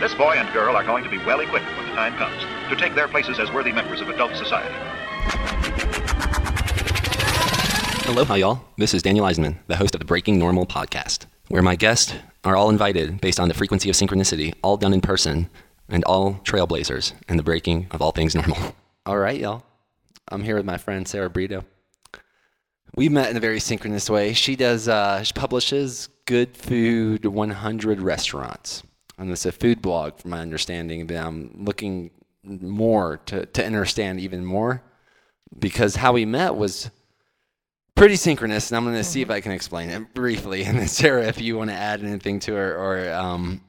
This boy and girl are going to be well equipped when the time comes to take their places as worthy members of adult society. Aloha, y'all. This is Daniel Eisenman, the host of the Breaking Normal podcast, where my guests are all invited based on the frequency of synchronicity, all done in person, and all trailblazers in the breaking of all things normal. All right, y'all. I'm here with my friend Sara Brito. We met in a very synchronous way. She does. Uh, she publishes Good Food 100 Restaurants, and it's a food blog, from my understanding. that I'm looking more to to understand even more because how we met was pretty synchronous, and I'm going to see if I can explain it briefly. And then Sara, if you want to add anything to it or um,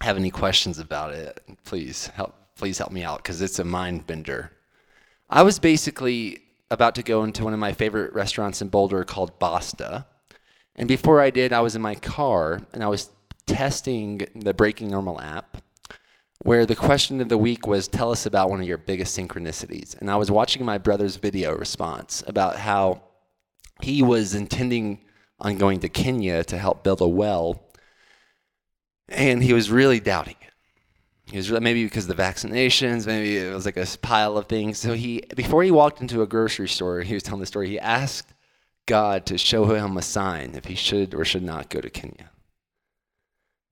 have any questions about it, please help. Please help me out because it's a mind bender. I was basically about to go into one of my favorite restaurants in Boulder called Basta. And before I did, I was in my car and I was testing the Breaking Normal app, where the question of the week was tell us about one of your biggest synchronicities. And I was watching my brother's video response about how he was intending on going to Kenya to help build a well, and he was really doubting it. He was really, maybe because of the vaccinations, maybe it was like a pile of things. So he, before he walked into a grocery store, he was telling the story. He asked God to show him a sign if he should or should not go to Kenya.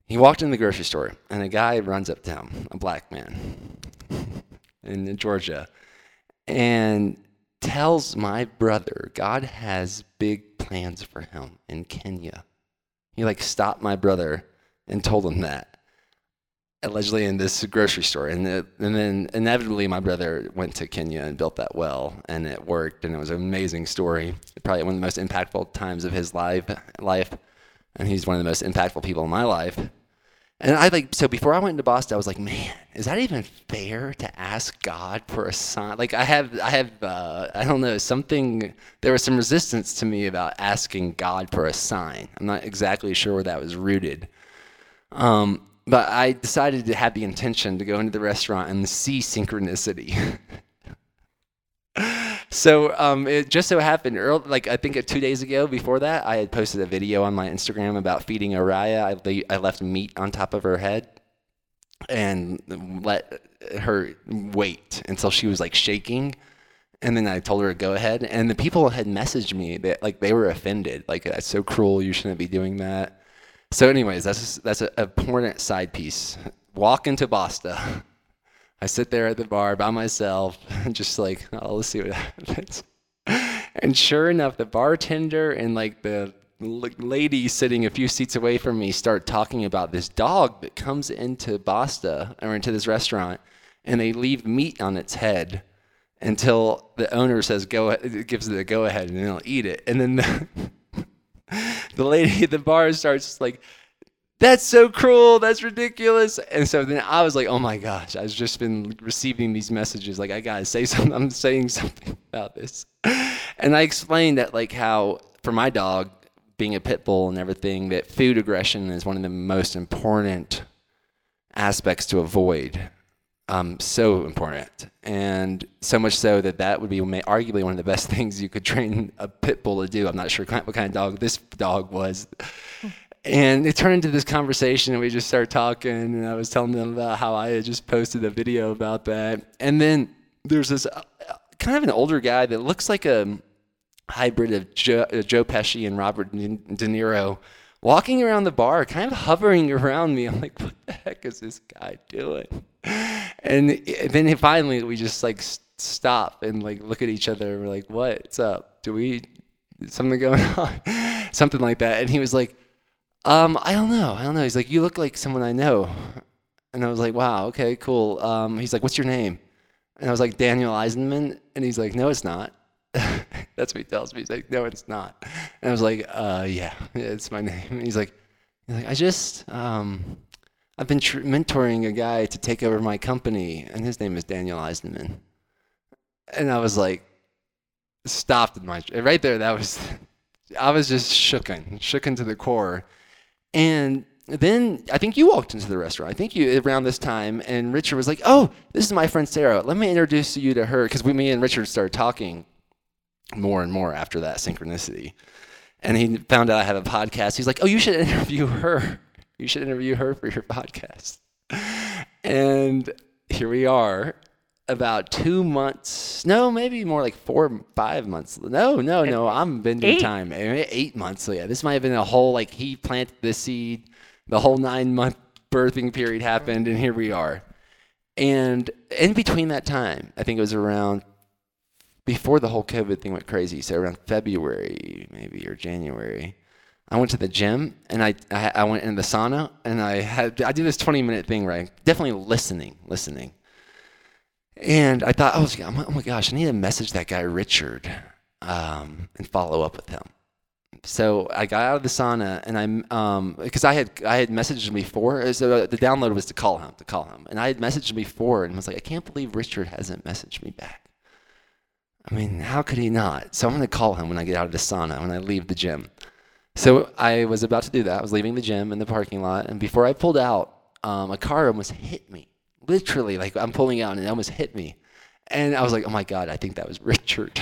He walked in the grocery store, and a guy runs up to him, a black man in Georgia, and tells my brother God has big plans for him in Kenya. He like stopped my brother and told him that allegedly in this grocery store. And, it, and then inevitably my brother went to kenya and built that well and it worked and it was an amazing story. Probably one of the most impactful times of his life life and he's one of the most impactful people in my life and i like so before i went into Basta i was like man is that even fair to ask god for a sign? Like i have i have uh, i don't know something there was some resistance to me about asking god for a sign. I'm not exactly sure where that was rooted. Um, but I decided to have the intention to go into the restaurant and see synchronicity. so um, it just so happened, early, like I think two days ago before that, I had posted a video on my Instagram about feeding Araya. I, I left meat on top of her head and let her wait until she was like shaking. And then I told her to go ahead. And the people had messaged me that like they were offended. Like, that's so cruel. You shouldn't be doing that. So, anyways, that's that's a important side piece. Walk into Basta. I sit there at the bar by myself, just like, oh, let's see what happens. And sure enough, the bartender and like the lady sitting a few seats away from me start talking about this dog that comes into Basta or into this restaurant, and they leave meat on its head until the owner says go gives it a go ahead, and they'll eat it. And then the, the lady at the bar starts like, that's so cruel. That's ridiculous. And so then I was like, oh my gosh, I've just been receiving these messages. Like, I got to say something. I'm saying something about this. And I explained that, like, how for my dog, being a pit bull and everything, that food aggression is one of the most important aspects to avoid um, so important, and so much so that that would be arguably one of the best things you could train a pit bull to do. I'm not sure what kind of dog this dog was. And it turned into this conversation, and we just started talking. And I was telling them about how I had just posted a video about that. And then there's this uh, kind of an older guy that looks like a hybrid of Joe, uh, Joe Pesci and Robert De Niro walking around the bar, kind of hovering around me. I'm like, what the heck is this guy doing? And then finally we just like stop and like look at each other. And we're like, what's up? Do we something going on? something like that. And he was like, um, I don't know. I don't know. He's like, you look like someone I know. And I was like, wow, okay, cool. Um, he's like, what's your name? And I was like, Daniel Eisenman. And he's like, no, it's not. That's what he tells me. He's like, no, it's not. And I was like, uh, yeah, it's my name. And he's like, he's like, I just, um, I've been tr- mentoring a guy to take over my company, and his name is Daniel Eisenman. And I was like, stopped in my right there. That was, I was just shooken, shooken to the core. And then I think you walked into the restaurant. I think you around this time, and Richard was like, "Oh, this is my friend Sara. Let me introduce you to her." Because me and Richard started talking more and more after that synchronicity. And he found out I have a podcast. He's like, "Oh, you should interview her." You should interview her for your podcast. And here we are, about two months. No, maybe more like four, five months. No, no, no. I'm bending Eight. time. Eh, Eight months. So yeah, this might have been a whole like he planted the seed. The whole nine month birthing period happened, and here we are. And in between that time, I think it was around before the whole COVID thing went crazy. So around February, maybe or January, I went to the gym and I, I I went in the sauna and I had I did this 20 minute thing I'm definitely listening, listening. And I thought, oh, oh my- oh my gosh, I need to message that guy Richard um, and follow up with him. So I got out of the sauna and I'm um because I had I had messaged him before. So the download was to call him to call him, and I had messaged him before and was like, I can't believe Richard hasn't messaged me back. I mean, how could he not? So I'm gonna call him when I get out of the sauna when I leave the gym. So I was about to do that. I was leaving the gym in the parking lot, and before I pulled out, um, a car almost hit me. Literally, like I'm pulling out, and it almost hit me. And I was like, "Oh my god, I think that was Richard."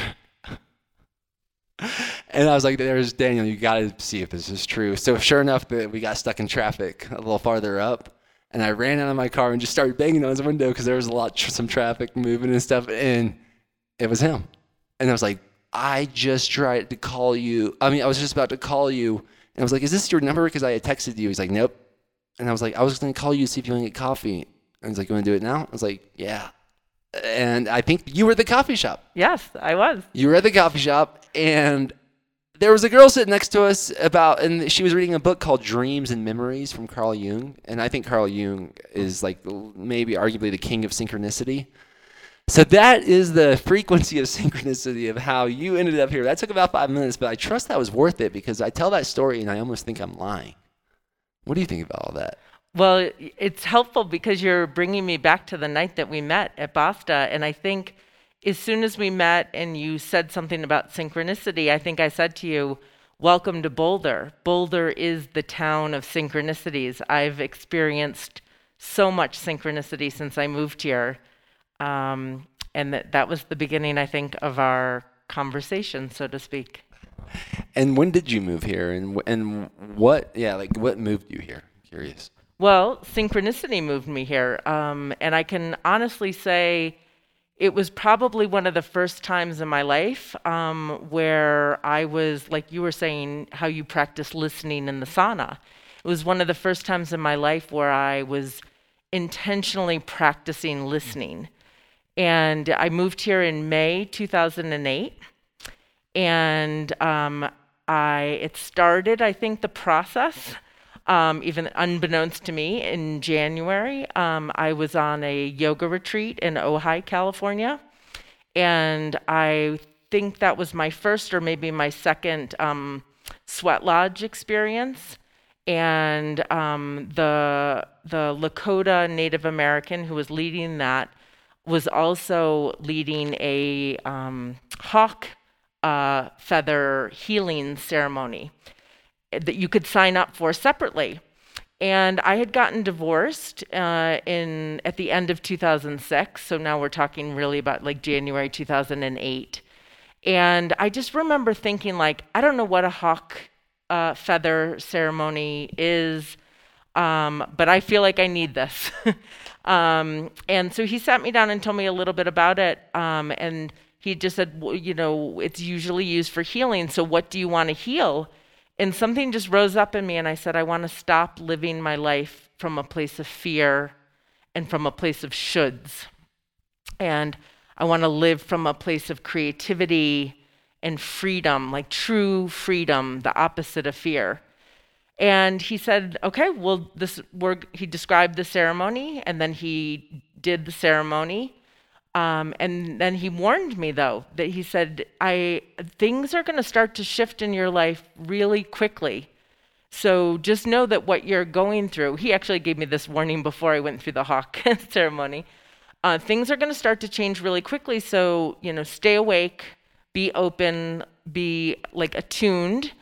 and I was like, "There's Daniel. You got to see if this is true." So sure enough, we got stuck in traffic a little farther up, and I ran out of my car and just started banging on his window because there was a lot, some traffic moving and stuff, and it was him. And I was like, I just tried to call you. I mean, I was just about to call you. And I was like, Is this your number? Because I had texted you. He's like, Nope. And I was like, I was going to call you to see if you want to get coffee. And he's like, You want to do it now? I was like, Yeah. And I think you were at the coffee shop. Yes, I was. You were at the coffee shop, and there was a girl sitting next to us about, and she was reading a book called Dreams and Memories from Carl Jung. And I think Carl Jung is like maybe arguably the king of synchronicity. So that is the frequency of synchronicity of how you ended up here. That took about five minutes, but I trust that was worth it because I tell that story and I almost think I'm lying. What do you think about all that? Well, it's helpful because you're bringing me back to the night that we met at Basta. And I think as soon as we met and you said something about synchronicity, I think I said to you, Welcome to Boulder. Boulder is the town of synchronicities. I've experienced so much synchronicity since I moved here. Um, and that, that was the beginning, I think, of our conversation, so to speak. And when did you move here? And and what? Yeah, like what moved you here? Curious. Well, synchronicity moved me here. Um, and I can honestly say it was probably one of the first times in my life um, where I was, like you were saying, how you practice listening in the sauna. It was one of the first times in my life where I was intentionally practicing listening. And I moved here in May 2008 and um, I it started I think the process um, even unbeknownst to me in January um, I was on a yoga retreat in Ojai, California, and I think that was my first or maybe my second um, sweat lodge experience. And um, the the Lakota Native American who was leading that was also leading a um, hawk uh, feather healing ceremony that you could sign up for separately. And I had gotten divorced uh, in at the end of 2006, so now we're talking really about like January 2008. And I just remember thinking like, I don't know what a hawk uh, feather ceremony is, um, but I feel like I need this. um, and so he sat me down and told me a little bit about it. Um, and he just said, well, you know, it's usually used for healing. So what do you want to heal? And something just rose up in me, and I said, I want to stop living my life from a place of fear and from a place of shoulds. And I want to live from a place of creativity and freedom, like true freedom, the opposite of fear. And he said, "Okay, well, this." We're, he described the ceremony, and then he did the ceremony. Um, and then he warned me, though, that he said, "I things are going to start to shift in your life really quickly. So just know that what you're going through." He actually gave me this warning before I went through the hawk ceremony. Uh, things are going to start to change really quickly. So you know, stay awake, be open, be like attuned.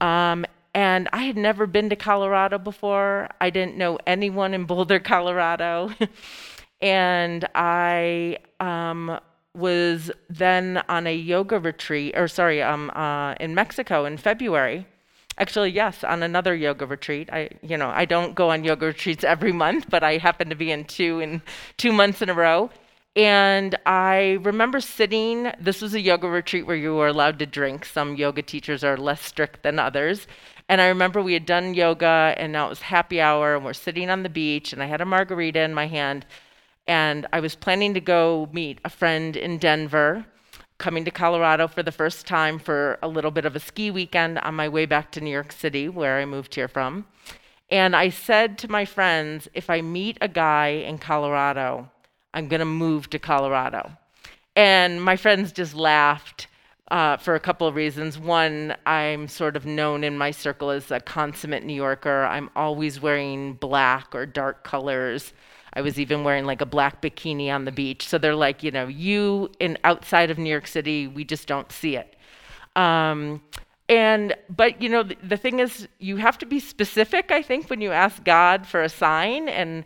Um, and I had never been to Colorado before. I didn't know anyone in Boulder, Colorado. And I um, was then on a yoga retreat, or sorry, um, uh, in Mexico in February. Actually, yes, on another yoga retreat. I, you know, I don't go on yoga retreats every month, but I happen to be in two in two months in a row. And I remember sitting, this was a yoga retreat where you were allowed to drink. Some yoga teachers are less strict than others. And I remember we had done yoga and now it was happy hour and we're sitting on the beach and I had a margarita in my hand. And I was planning to go meet a friend in Denver, coming to Colorado for the first time for a little bit of a ski weekend on my way back to New York City, where I moved here from. And I said to my friends, if I meet a guy in Colorado, I'm going to move to Colorado. And my friends just laughed uh, for a couple of reasons. One, I'm sort of known in my circle as a consummate New Yorker. I'm always wearing black or dark colors. I was even wearing like a black bikini on the beach. So they're like, you know, you in outside of New York City, we just don't see it. Um, and but you know, the, the thing is, you have to be specific. I think when you ask God for a sign and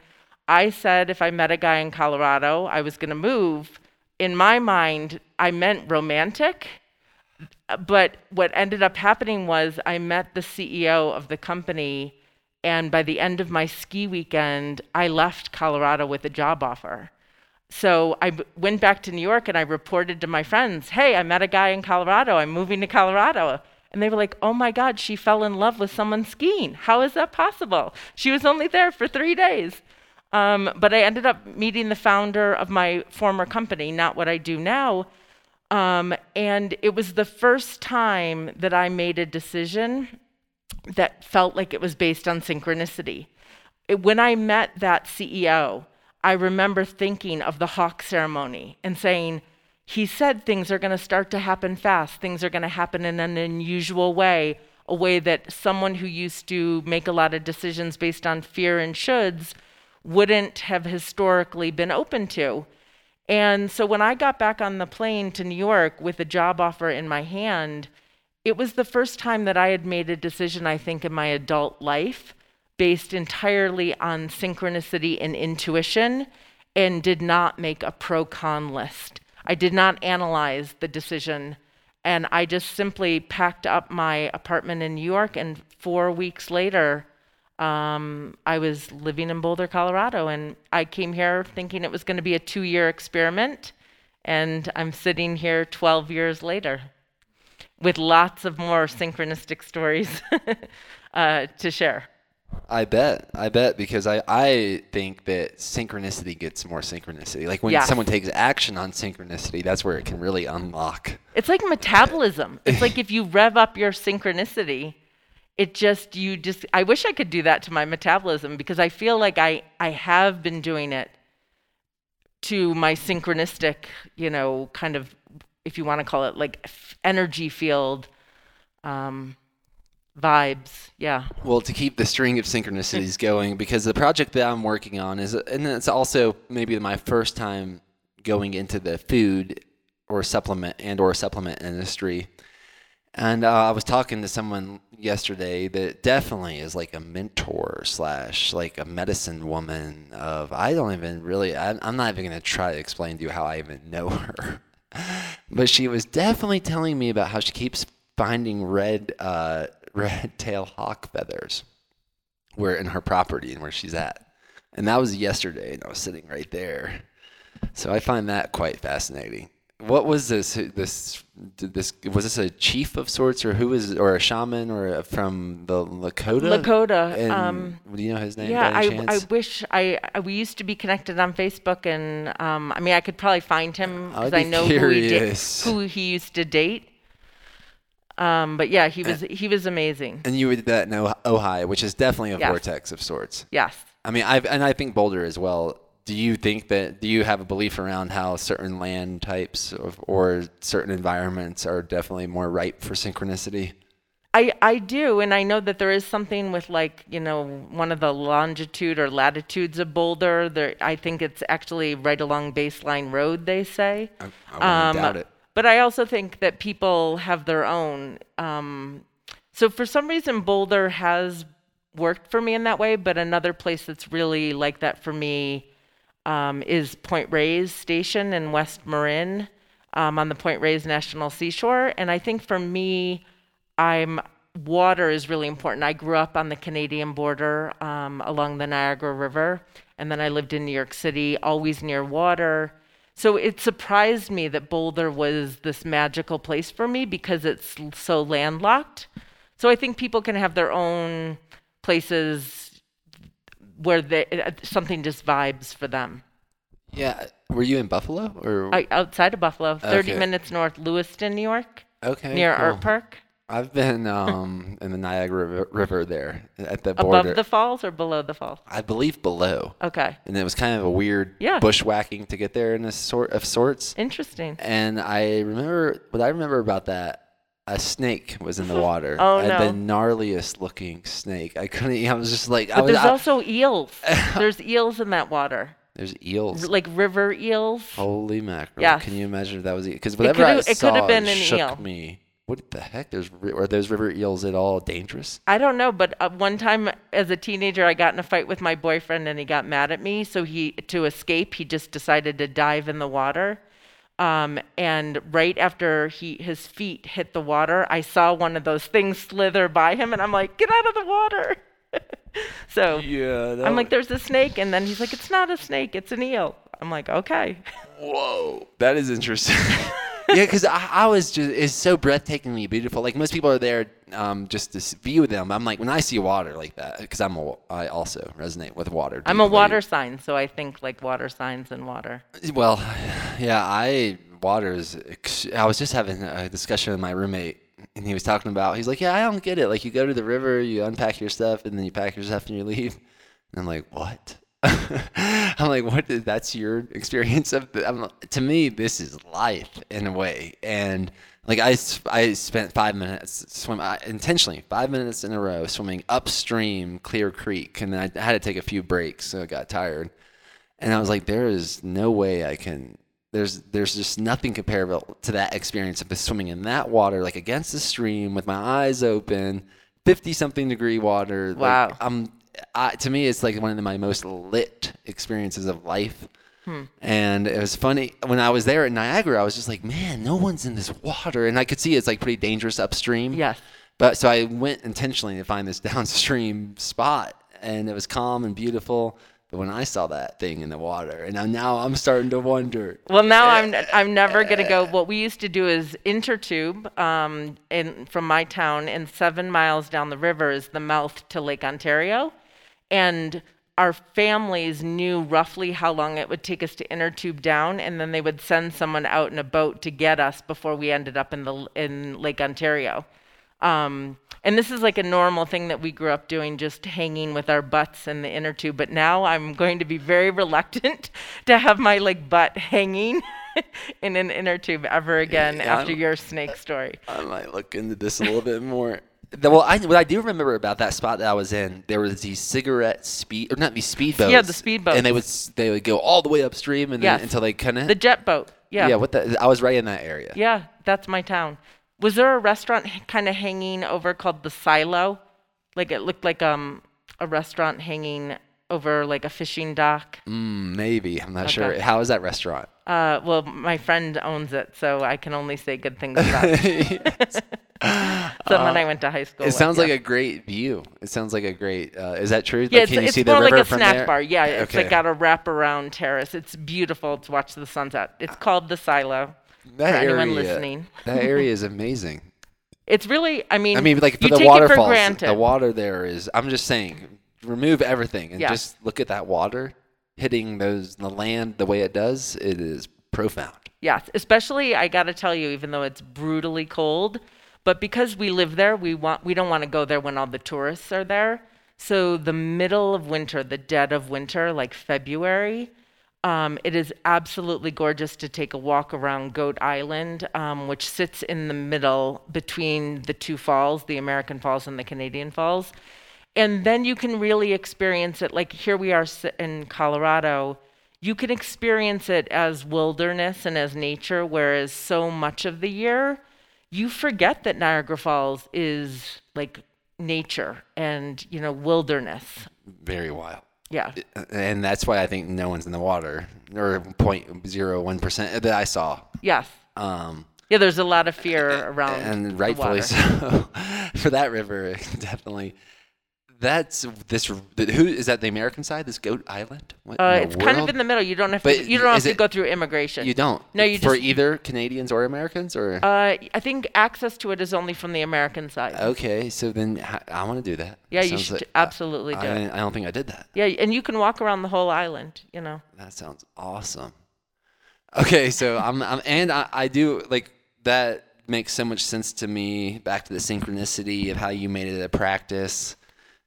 I said if I met a guy in Colorado, I was going to move. In my mind, I meant romantic. But what ended up happening was I met the CEO of the company, and by the end of my ski weekend, I left Colorado with a job offer. So I went back to New York and I reported to my friends, hey, I met a guy in Colorado. I'm moving to Colorado. And they were like, oh my God, she fell in love with someone skiing. How is that possible? She was only there for three days. Um, but I ended up meeting the founder of my former company, not what I do now. Um, and it was the first time that I made a decision that felt like it was based on synchronicity. It, when I met that CEO, I remember thinking of the hawk ceremony and saying, he said things are going to start to happen fast, things are going to happen in an unusual way, a way that someone who used to make a lot of decisions based on fear and shoulds wouldn't have historically been open to. And so when I got back on the plane to New York with a job offer in my hand, it was the first time that I had made a decision, I think, in my adult life based entirely on synchronicity and intuition and did not make a pro con list. I did not analyze the decision. And I just simply packed up my apartment in New York. And four weeks later, um, I was living in Boulder, Colorado, and I came here thinking it was going to be a two year experiment, and I'm sitting here 12 years later with lots of more synchronistic stories uh, to share. I bet. I bet because I, I think that synchronicity gets more synchronicity. Like when Yes. someone takes action on synchronicity, that's where it can really unlock. It's like metabolism. It's like if you rev up your synchronicity, it just you just I wish I could do that to my metabolism because I feel like I I have been doing it to my synchronistic, you know, kind of if you want to call it like f- energy field um vibes. Yeah. Well, to keep the string of synchronicities going, because the project that I'm working on is, and it's also maybe my first time going into the food or supplement and or supplement industry. And uh, I was talking to someone yesterday that definitely is like a mentor slash like a medicine woman. Of I don't even really, I, I'm not even gonna try to explain to you how I even know her. but she was definitely telling me about how she keeps finding red uh, red tail hawk feathers where in her property and where she's at. And that was yesterday, and I was sitting right there. So I find that quite fascinating. What was this? This this was this a chief of sorts, or who was, or a shaman, or from the Lakota? Lakota. And um, do you know his name? Yeah, I, I wish I, I we used to be connected on Facebook, and um, I mean I could probably find him because I know who he, who he used to date. Um, but yeah, he was he was amazing. and you did that in Oh- Ojai, which is definitely a Yes. vortex of sorts. Yes. I mean, I and I think Boulder as well. Do you think that? Do you have a belief around how certain land types of, or certain environments are definitely more ripe for synchronicity? I, I do, and I know that there is something with like you know one of the longitude or latitudes of Boulder. There, I think it's actually right along Baseline Road. They say. I, I wouldn't doubt it. But I also think that people have their own. Um, so for some reason, Boulder has worked for me in that way. But another place that's really like that for me um, is Point Reyes Station in West Marin um, on the Point Reyes National Seashore. And I think for me, I'm water is really important. I grew up on the Canadian border um, along the Niagara River, and then I lived in New York City, always near water. So it surprised me that Boulder was this magical place for me because it's so landlocked. So I think people can have their own places where they, uh, something just vibes for them. Yeah. Were you in Buffalo or? I, outside of Buffalo, 30 Okay. minutes north, Lewiston, New York, okay. near cool. Art Park. I've been um in the Niagara River, River there at the border. Above the falls or below the falls? I believe below. Okay. And it was kind of a weird Yeah. bushwhacking to get there in a sort of sorts. Interesting. And I remember what I remember about that. A snake was in the water. Oh, and no. The gnarliest looking snake. I couldn't. I was just like, I But was. there's I- also eels. There's eels in that water, there's eels. Like river eels. Holy mackerel! Yeah. Can you imagine if that was because whatever could've- I it saw it an shook eel. me. What the heck? There's are those river eels at all dangerous? I don't know, but uh, one time as a teenager, I got in a fight with my boyfriend, and he got mad at me. So he, to escape, he just decided to dive in the water. Um, and right after he his feet hit the water, I saw one of those things slither by him, and I'm like, "Get out of the water!" so Yeah. I'm like, "There's a snake," and then he's like, "It's not a snake, it's an eel." I'm like, "Okay." Whoa, that is interesting. yeah, because I, I was just it's so breathtakingly beautiful. Like most people are there um, just to view them. I'm like when I see water like that because I'm a, I also resonate with water. I'm a water sign, so I think like water signs and water. Well, yeah, I water is. I was just having a discussion with my roommate, and he was talking about. He's like, "Yeah, I don't get it. Like, you go to the river, you unpack your stuff, and then you pack your stuff and you leave." And I'm like, "What?" I'm like, what? that's your experience of?" The, I'm, like- to me, this is life in a way, and like I, I spent five minutes swim I, intentionally five minutes in a row swimming upstream Clear Creek, and then I had to take a few breaks, so I got tired. And I was like, there is no way I can. There's there's just nothing comparable to that experience of swimming in that water, like against the stream with my eyes open, fifty something degree water. Wow. Like, um, I, to me, it's like one of my most lit experiences of life. Hmm. And it was funny when I was there at Niagara. I was just like, man, no one's in this water, and I could see it's like pretty dangerous upstream. Yes. But so I went intentionally to find this downstream spot, and it was calm and beautiful. But when I saw that thing in the water, and now- now I'm starting to wonder. Well, now I'm I'm never gonna go. What we used to do is Intertube, um, in from my town, and seven miles down the river is the mouth to Lake Ontario, and our families knew roughly how long it would take us to inner tube down, and then they would send someone out in a boat to get us before we ended up in the in Lake Ontario. Um, and this is like a normal thing that we grew up doing, just hanging with our butts in the inner tube. But now I'm going to be very reluctant to have my like butt hanging in an inner tube ever again Yeah, after I'm- your snake story. I might look into this a little bit more. The- Well, I, what I do remember about that spot that I was in, there was these cigarette speed, or not these speedboats. Yeah, the speedboats. and they would they would go all the way upstream and then until they couldn't. The jet boat. Yeah. yeah, what the? I was right in that area. Yeah, that's my town. Was there a restaurant kind of hanging over called the Silo? Like it looked like um a restaurant hanging over like a fishing dock. Mm, maybe I'm not sure. Okay. How is that restaurant? Uh, well, my friend owns it, so I can only say good things about it. Someone I went to high school It with. sounds yeah. like a great view. It sounds like a great. Uh, is that true? Yeah, like, it's, can you it's see the more river like a snack there? bar. Yeah, it's Okay. like got a wraparound terrace. It's beautiful to watch the sunset. It's called the Silo. that for anyone area, listening. that area is amazing. It's really, I mean, I mean, like for the take it waterfalls, for granted. the water there is. I'm just saying, remove everything and Yeah. just look at that water hitting those the land the way it does. It is profound. Yes, especially I got to tell you, even though it's brutally cold, but because we live there, we want we don't want to go there when all the tourists are there. So the middle of winter, the dead of winter, like February, um, it is absolutely gorgeous to take a walk around Goat Island, um, which sits in the middle between the two falls, the American Falls and the Canadian Falls. And then you can really experience it. Like here we are in Colorado, you can experience it as wilderness and as nature, whereas so much of the year, you forget that Niagara Falls is like nature and, you know, wilderness. Very wild. Yeah. And that's why I think no one's in the water, or 0.01 percent that I saw. Yes. Um, Yeah, there's a lot of fear around and rightfully so for that river definitely that's this the, who is that the american side this goat island what Uh, it's kind of in the middle. You don't have But to. You don't have to it- go through immigration. you don't No, you just for just- either canadians or americans or Uh, I think access to it is only from the American side. okay so then I want to do that yeah, you should like- absolutely do I, it. I don't think i did that Yeah, and you can walk around the whole island. You know. That sounds awesome. Okay, so I'm, I'm and I, I do like that makes so much sense to me. Back to the synchronicity of how you made it a practice,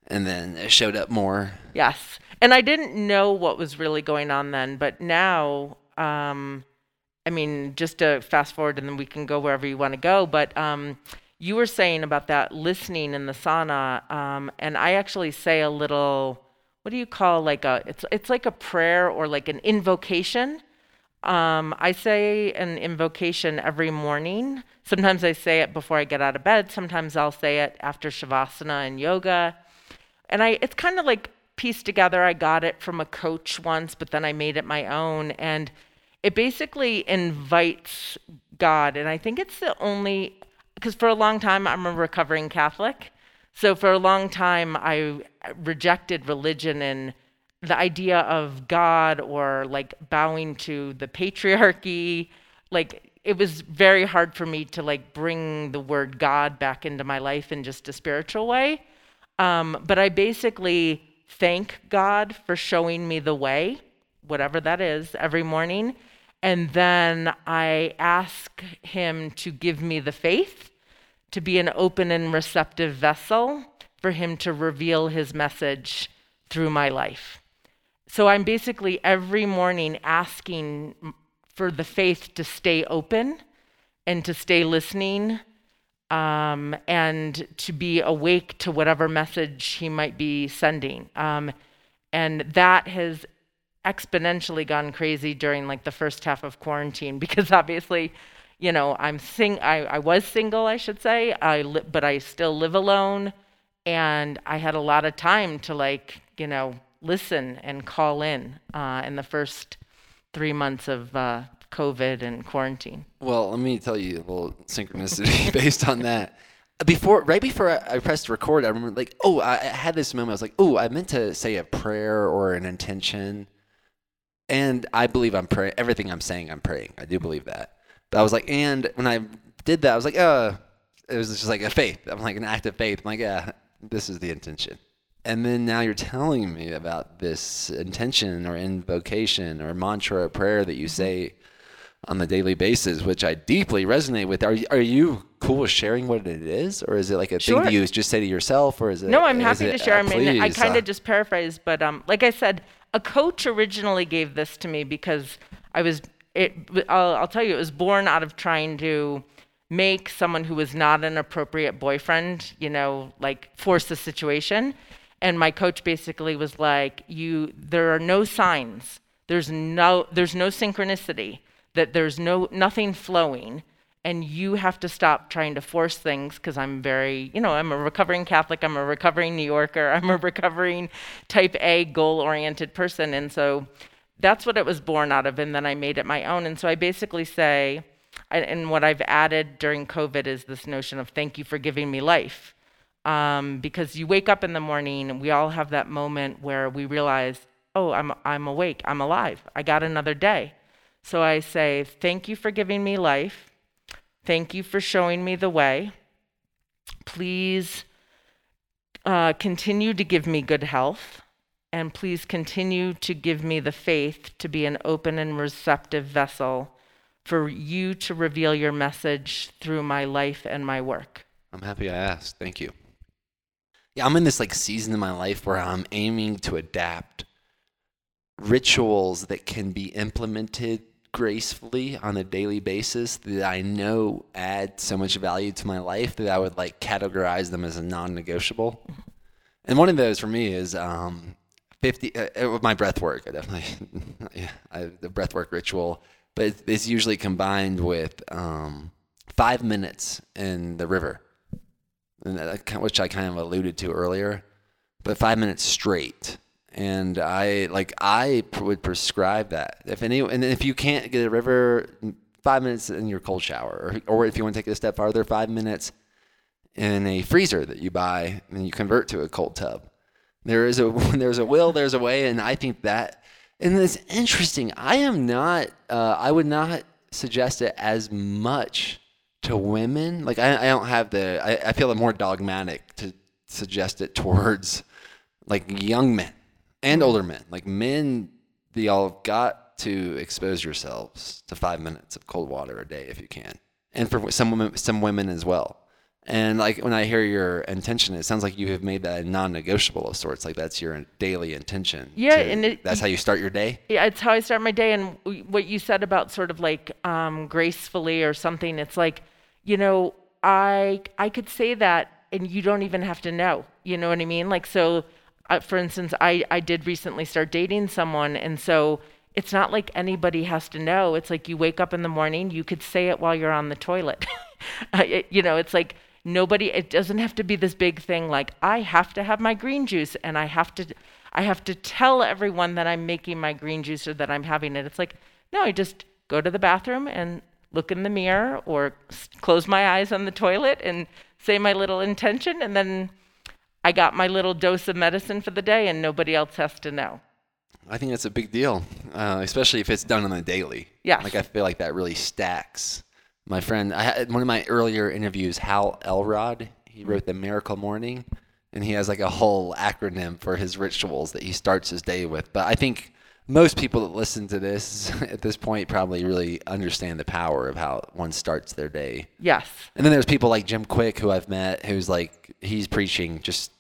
and then it showed up more. Yes. And I didn't know what was really going on then, but now, um, I mean, just to fast forward and then we can go wherever you want to go. But um, you were saying about that listening in the sauna, um, and I actually say a little. What do you call like a? It's it's like a prayer or like an invocation. Um, I say an invocation every morning. Sometimes I say it before I get out of bed. Sometimes I'll say it after shavasana and yoga and I it's kind of like pieced together. I got it from a coach once, but then I made it my own and it basically invites God and I think it's the only because for a long time I'm a recovering Catholic. So for a long time I rejected religion and the idea of God or like bowing to the patriarchy like it was very hard for me to like bring the word God back into my life in just a spiritual way. Um, but I basically thank God for showing me the way, whatever that is, every morning. And then I ask Him to give me the faith to be an open and receptive vessel for Him to reveal His message through my life. So I'm basically every morning asking for the faith to stay open and to stay listening um, and to be awake to whatever message he might be sending. Um, and that has exponentially gone crazy during like the first half of quarantine because obviously, you know, I'm sing I, I was single, I should say, I li- but I still live alone, and I had a lot of time to like, you know, listen and call in uh, in the first three months of uh, COVID and quarantine. Well, let me tell you a little synchronicity based on that. Before, right before I, pressed record, I remember like, oh, I, I had this moment. I was like, oh, I meant to say a prayer or an intention, and I believe I'm praying. Everything I'm saying, I'm praying. I do believe that. But I was like, and when I did that, I was like, uh, it was just like a faith. I'm like an act of faith. I'm like, yeah, this is the intention. And then now you're telling me about this intention or invocation or mantra or prayer that you say on the daily basis, which I deeply resonate with. Are you, are you cool with sharing what it is, or is it like a thing Sure. that you just say to yourself, or is it? No, I'm happy to share. uh, I mean, I kind uh, of just paraphrased, but um, like I said, a coach originally gave this to me because I was. It. I'll, I'll tell you, it was born out of trying to make someone who was not an appropriate boyfriend, you know, like force the situation. And my coach basically was like, "You, there are no signs. There's no, there's no synchronicity. That there's no nothing flowing." and you have to stop trying to force things because I'm very, you know, I'm a recovering Catholic, I'm a recovering New Yorker, I'm a recovering type A goal oriented person. And so that's what it was born out of. And then I made it my own. And so I basically say, and- what I've added during COVID is this notion of thank you for giving me life. Um, because you wake up in the morning and we all have that moment where we realize, oh, I'm, I'm awake, I'm alive, I got another day. So I say, thank you for giving me life. Thank you for showing me the way. Please uh, continue to give me good health. And please continue to give me the faith to be an open and receptive vessel for you to reveal your message through my life and my work. I'm happy I asked. Thank you. Yeah, I'm in this like season in my life where I'm aiming to adapt rituals that can be implemented gracefully on a daily basis that I know add so much value to my life that I would like categorize them as a non-negotiable. And one of those for me is um, 50 uh, uh, my breath work. I definitely yeah, I, the breath work ritual, but it's, it's usually combined with um, five minutes in the river, and that, which I kind of alluded to earlier, but five minutes straight. And I like I would prescribe that if any and if you can't get a river five minutes in your cold shower, or, or if you want to take it a step farther, five minutes in a freezer that you buy and you convert to a cold tub. There is a there's a will, there's a way, and I think that and it's interesting. I am not. Uh, I would not suggest it as much to women. Like I, I don't have the. I, I feel more dogmatic to suggest it towards like young men and older men. Like men, y'all have got to expose yourselves to five minutes of cold water a day if you can, and for some women, some women as well. And like when I hear your intention, it sounds like you have made that a non-negotiable of sorts. Like that's your daily intention. Yeah, to- and it- that's how you start your day. Yeah, it's how I start my day. And what you said about sort of like um, gracefully or something, it's like, you know, I I could say that, and you don't even have to know. You know what I mean? Like, so, uh, for instance, I I did recently start dating someone, and so it's not like anybody has to know. It's like you wake up in the morning, you could say it while you're on the toilet. It- you know, it's like nobody. It doesn't have to be this big thing. Like I have to have my green juice, and I have to. I have to tell everyone that I'm making my green juice or that I'm having it. It's like, no, I just go to the bathroom and look in the mirror or close my eyes on the toilet and say my little intention. And then I got my little dose of medicine for the day and nobody else has to know. I think that's a big deal, uh, especially if it's done on the daily. Yeah. Like I feel like that really stacks. My friend, I had one of my earlier interviews, Hal Elrod. He wrote the Miracle Morning, and he has like a whole acronym for his rituals that he starts his day with. But I think most people that listen to this at this point probably really understand the power of how one starts their day. Yes. And then there's people like Jim Kwik who I've met who's like he's preaching just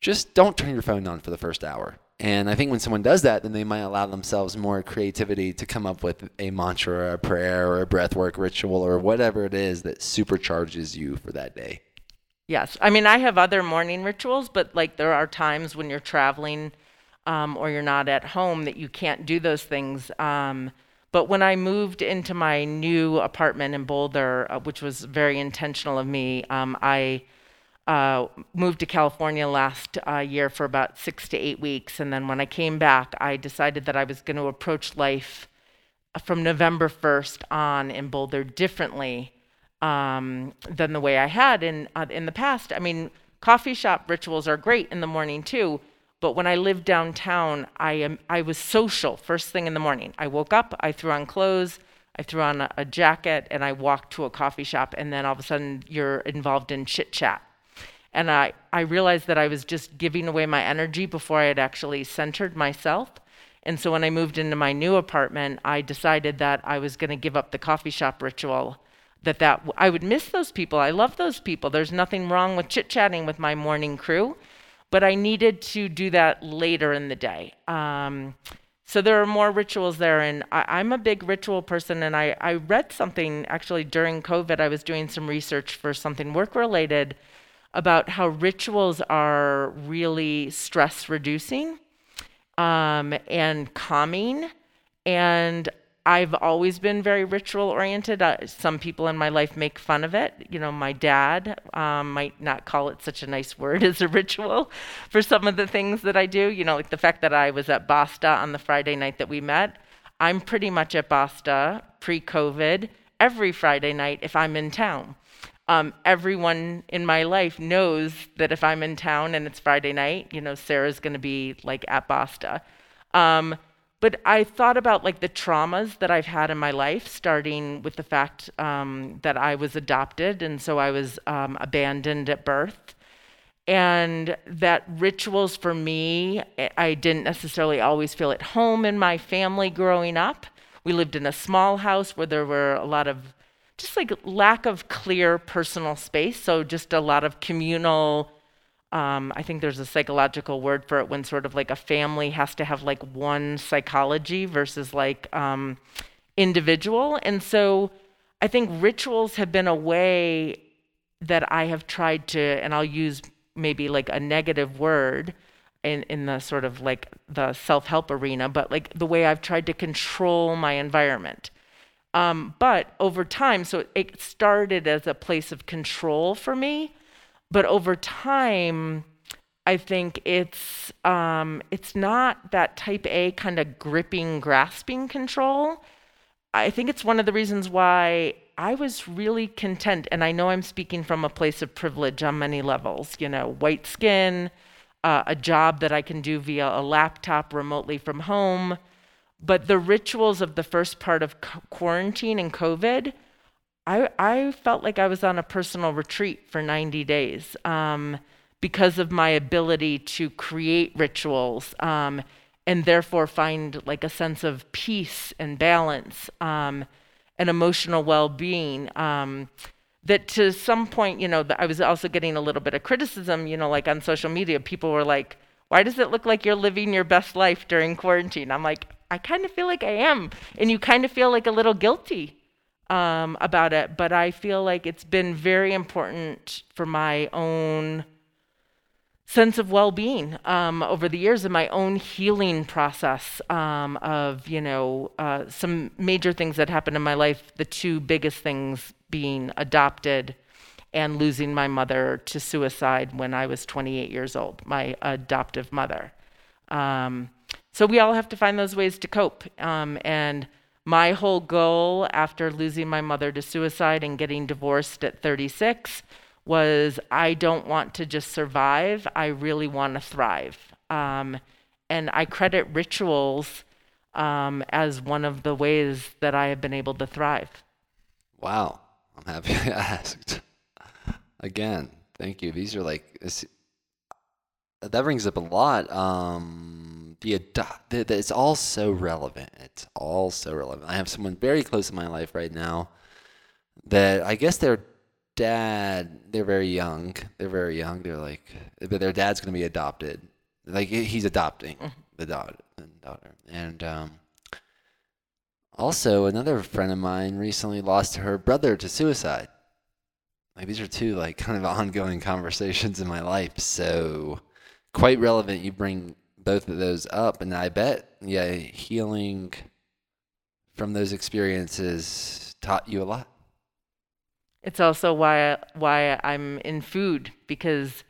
just don't turn your phone on for the first hour. And I think when someone does that, then they might allow themselves more creativity to come up with a mantra or a prayer or a breathwork ritual or whatever it is that supercharges you for that day. Yes. I mean, I have other morning rituals, but like there are times when you're traveling um, or you're not at home that you can't do those things. Um, but when I moved into my new apartment in Boulder, uh, which was very intentional of me, um, I uh, moved to California last uh, year for about six to eight weeks. And then when I came back, I decided that I was going to approach life from November 1st on in Boulder differently um, than the way I had in uh, in the past. I mean, coffee shop rituals are great in the morning too, but when I lived downtown, I am I was social first thing in the morning. I woke up, I threw on clothes, I threw on a, a jacket, and I walked to a coffee shop. And then all of a sudden, you're involved in chit chat. And I, I realized that I was just giving away my energy before I had actually centered myself. And so when I moved into my new apartment, I decided that I was going to give up the coffee shop ritual. That that I would miss those people. I love those people. There's nothing wrong with chit chatting with my morning crew, but I needed to do that later in the day. Um, so there are more rituals there, and I, I'm a big ritual person. And I, I read something actually during COVID. I was doing some research for something work related about how rituals are really stress reducing um, and calming. And I've always been very ritual oriented. Uh, some people in my life make fun of it. You know, my dad um, might not call it such a nice word as a ritual for some of the things that I do. You know, like the fact that I was at Basta on the Friday night that we met. I'm pretty much at Basta pre COVID every Friday night if I'm in town. Um, everyone in my life knows that if I'm in town and it's Friday night, you know, Sara's going to be like at Basta. Um, but I thought about like the traumas that I've had in my life, starting with the fact um, that I was adopted and so I was um, abandoned at birth. And that rituals for me, I- I didn't necessarily always feel at home in my family growing up. We lived in a small house where there were a lot of just like lack of clear personal space. So just a lot of communal. Um, I think there's a psychological word for it when sort of like a family has to have like one psychology versus like um, individual. And so I think rituals have been a way that I have tried to, and I'll use maybe like a negative word in, in the sort of like the self help arena, but like the way I've tried to control my environment. Um, but over time, so it started as a place of control for me, but over time, I think it's um, it's not that type A kind of gripping, grasping control. I think it's one of the reasons why I was really content. And I know I'm speaking from a place of privilege on many levels, you know, white skin, uh, a job that I can do via a laptop remotely from home. But the rituals of the first part of quarantine and COVID, I, I felt like I was on a personal retreat for 90 days um, because of my ability to create rituals um, and therefore find like a sense of peace and balance um, and emotional well-being. Um, that to some point, you know, I was also getting a little bit of criticism, you know, like on social media, people were like, why does it look like you're living your best life during quarantine? I'm like, I kind of feel like I am. And you kind of feel like a little guilty um, about it. But I feel like it's been very important for my own sense of well-being um, over the years in my own healing process um, of you know uh, some major things that happened in my life the two biggest things being adopted and losing my mother to suicide when i was 28 years old my adoptive mother um, so we all have to find those ways to cope um, and my whole goal after losing my mother to suicide and getting divorced at 36 was I don't want to just survive, I really want to thrive. Um, and I credit rituals um, as one of the ways that I have been able to thrive. Wow. I'm happy I asked. Again, thank you. These are like, that brings up a lot. Um, the, the it's all so relevant. It's all so relevant. I have someone very close in my life right now that I guess they're dad, they're very young. They're very young. They're like, but their dad's going to be adopted. Like he's adopting mm-hmm. the daughter, the daughter. And um, also, another friend of mine recently lost her brother to suicide. Like these are two like kind of ongoing conversations in my life. So quite relevant. You bring both of those up, and I bet yeah, healing from those experiences taught you a lot. It's also why why I'm in food because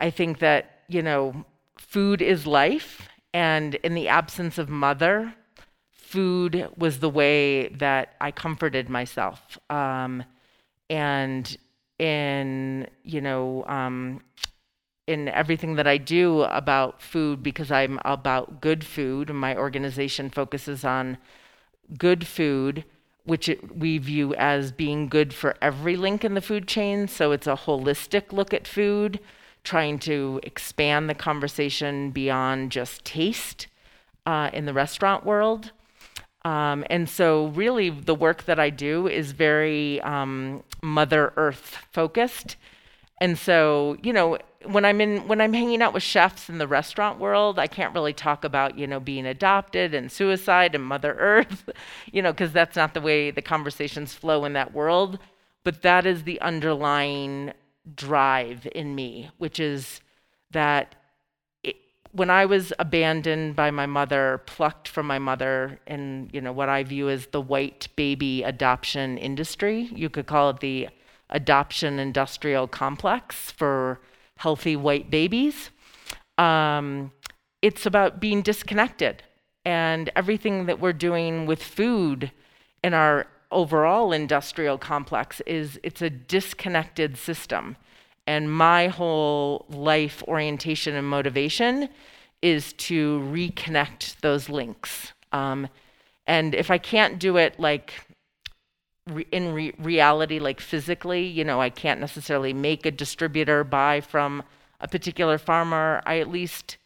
I think that you know food is life, and in the absence of mother, food was the way that I comforted myself. Um, and in you know um, in everything that I do about food because I'm about good food. My organization focuses on good food which it, we view as being good for every link in the food chain. So it's a holistic look at food, trying to expand the conversation beyond just taste uh, in the restaurant world. Um, and so, really, the work that I do is very um, Mother Earth focused. And so, you know, when I'm in when I'm hanging out with chefs in the restaurant world, I can't really talk about, you know, being adopted and suicide and Mother Earth, you know, because that's not the way the conversations flow in that world. But that is the underlying drive in me, which is that when I was abandoned by my mother, plucked from my mother in, you know, what I view as the white baby adoption industry, you could call it the adoption industrial complex for healthy white babies. Um, it's about being disconnected. And everything that we're doing with food in our overall industrial complex is it's a disconnected system. And my whole life orientation and motivation is to reconnect those links. Um, and if I can't do it like re- in re- reality, like physically, you know, I can't necessarily make a distributor buy from a particular farmer. I at least,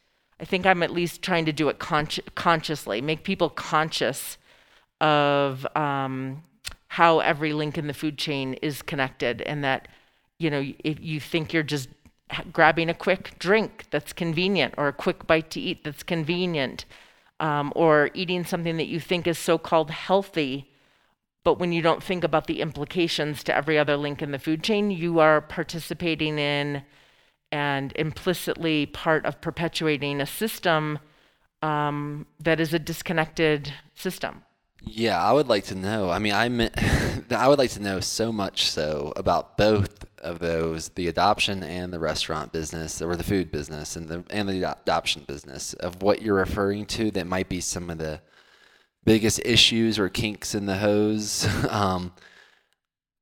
I think I'm at least trying to do it consciously, make people conscious of um, how every link in the food chain is connected, and that, you know, if you think you're just grabbing a quick drink that's convenient, or a quick bite to eat that's convenient, um, or eating something that you think is so-called healthy but when you don't think about the implications to every other link in the food chain, you are participating in and implicitly part of perpetuating a system um, that is a disconnected system. Yeah, I would like to know. I mean, I'm, I would like to know so much so about both of those, the adoption and the restaurant business, or the food business and the and the adoption business, of what you're referring to. That might be some of the biggest issues or kinks in the hose. um,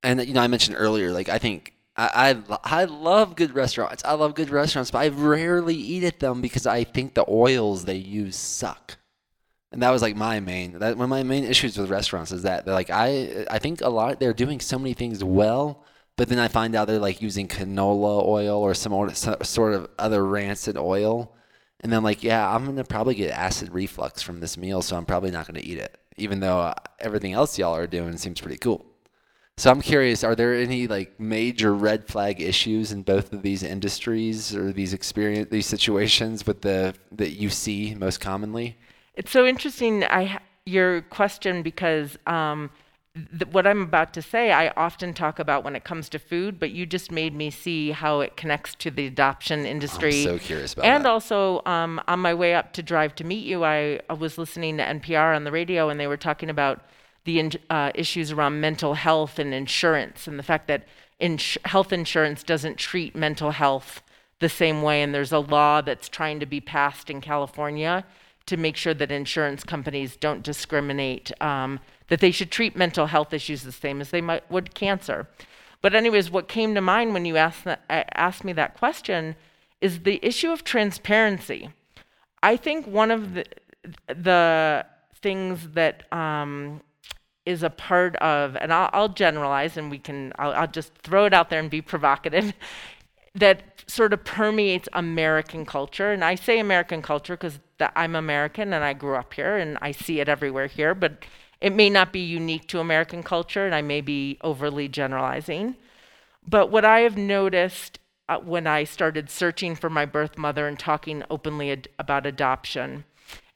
and you know, I mentioned earlier, like I think I, I I love good restaurants. I love good restaurants, but I rarely eat at them because I think the oils they use suck. And that was like my main that one of my main issues with restaurants is that they're like I I think a lot they're doing so many things well, but then I find out they're like using canola oil or some sort of other rancid oil. And then like, yeah, I'm gonna probably get acid reflux from this meal, so I'm probably not gonna eat it, even though everything else y'all are doing seems pretty cool. So I'm curious, are there any like major red flag issues in both of these industries or these experience these situations with the that you see most commonly? It's so interesting. I your question because um, th- what I'm about to say, I often talk about when it comes to food, but you just made me see how it connects to the adoption industry. I'm so curious about and that. also, um, on my way up to drive to meet you, I, I was listening to NPR on the radio, and they were talking about the uh, issues around mental health and insurance, and the fact that ins- health insurance doesn't treat mental health the same way. And there's a law that's trying to be passed in California to make sure that insurance companies don't discriminate, um, that they should treat mental health issues the same as they might, would cancer. But, anyways, what came to mind when you asked, that, asked me that question is the issue of transparency. I think one of the, the things that um, is a part of, and I'll, I'll generalize and we can, I'll, I'll, just throw it out there and be provocative, that sort of permeates American culture. And I say American culture because I'm American and I grew up here and I see it everywhere here, but it may not be unique to American culture and I may be overly generalizing. But what I have noticed uh, when I started searching for my birth mother and talking openly ad- about adoption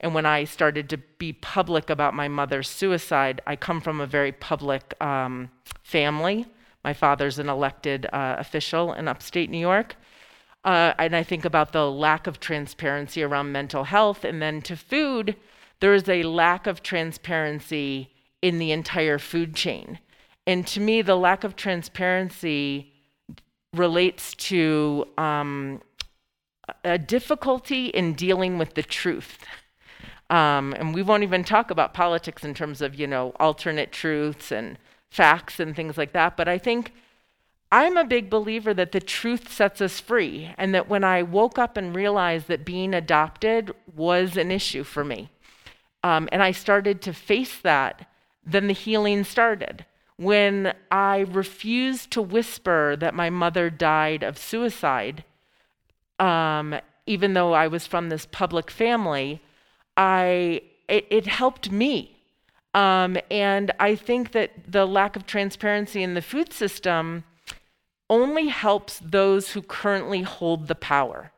and when I started to be public about my mother's suicide, I come from a very public um, family. My father's an elected uh, official in upstate New York. Uh, and I think about the lack of transparency around mental health. And then to food, there is a lack of transparency in the entire food chain. And to me, the lack of transparency relates to um, a difficulty in dealing with the truth. Um, and we won't even talk about politics in terms of, you know, alternate truths and facts and things like that. But I think I'm a big believer that the truth sets us free. And that when I woke up and realized that being adopted was an issue for me, um, and I started to face that, then the healing started. When I refused to whisper that my mother died of suicide, um, even though I was from this public family, I it, it helped me. Um, and I think that the lack of transparency in the food system only helps those who currently hold the power.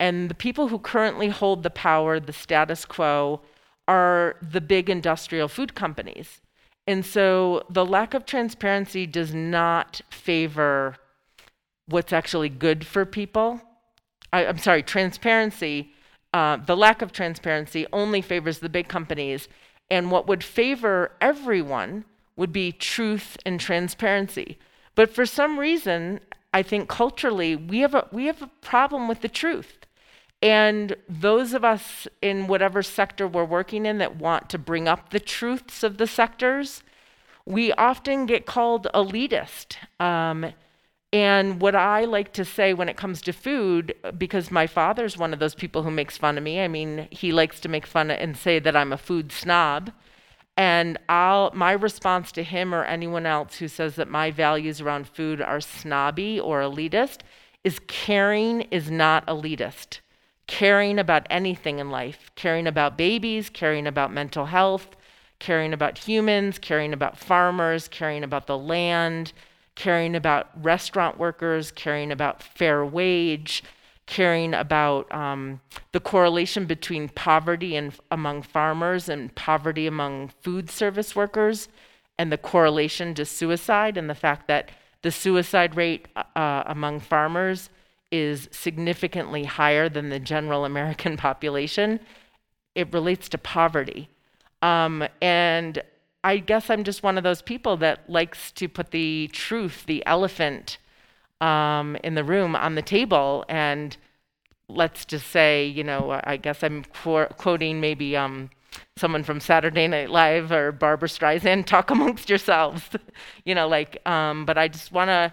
And the people who currently hold the power, the status quo, are the big industrial food companies. And so the lack of transparency does not favor what's actually good for people. I, am sorry, transparency uh, the lack of transparency only favors the big companies. And what would favor everyone would be truth and transparency. But for some reason, I think culturally, we have a, we have a problem with the truth. And those of us in whatever sector we're working in that want to bring up the truths of the sectors, we often get called elitist. Um, and what I like to say when it comes to food, because my father's one of those people who makes fun of me. I mean, he likes to make fun and say that I'm a food snob. And I'll, my response to him or anyone else who says that my values around food are snobby or elitist is caring is not elitist. Caring about anything in life, caring about babies, caring about mental health, caring about humans, caring about farmers, caring about the land, caring about restaurant workers, caring about fair wage, caring about um, the correlation between poverty and, among farmers and poverty among food service workers, and the correlation to suicide, and the fact that the suicide rate uh, among farmers is significantly higher than the general American population. It relates to poverty. Um, and I guess I'm just one of those people that likes to put the truth, the elephant um, in the room on the table. And let's just say, you know, I guess I'm qu- quoting maybe um, someone from Saturday Night Live or Barbra Streisand, talk amongst yourselves. you know, like, um, but I just want to,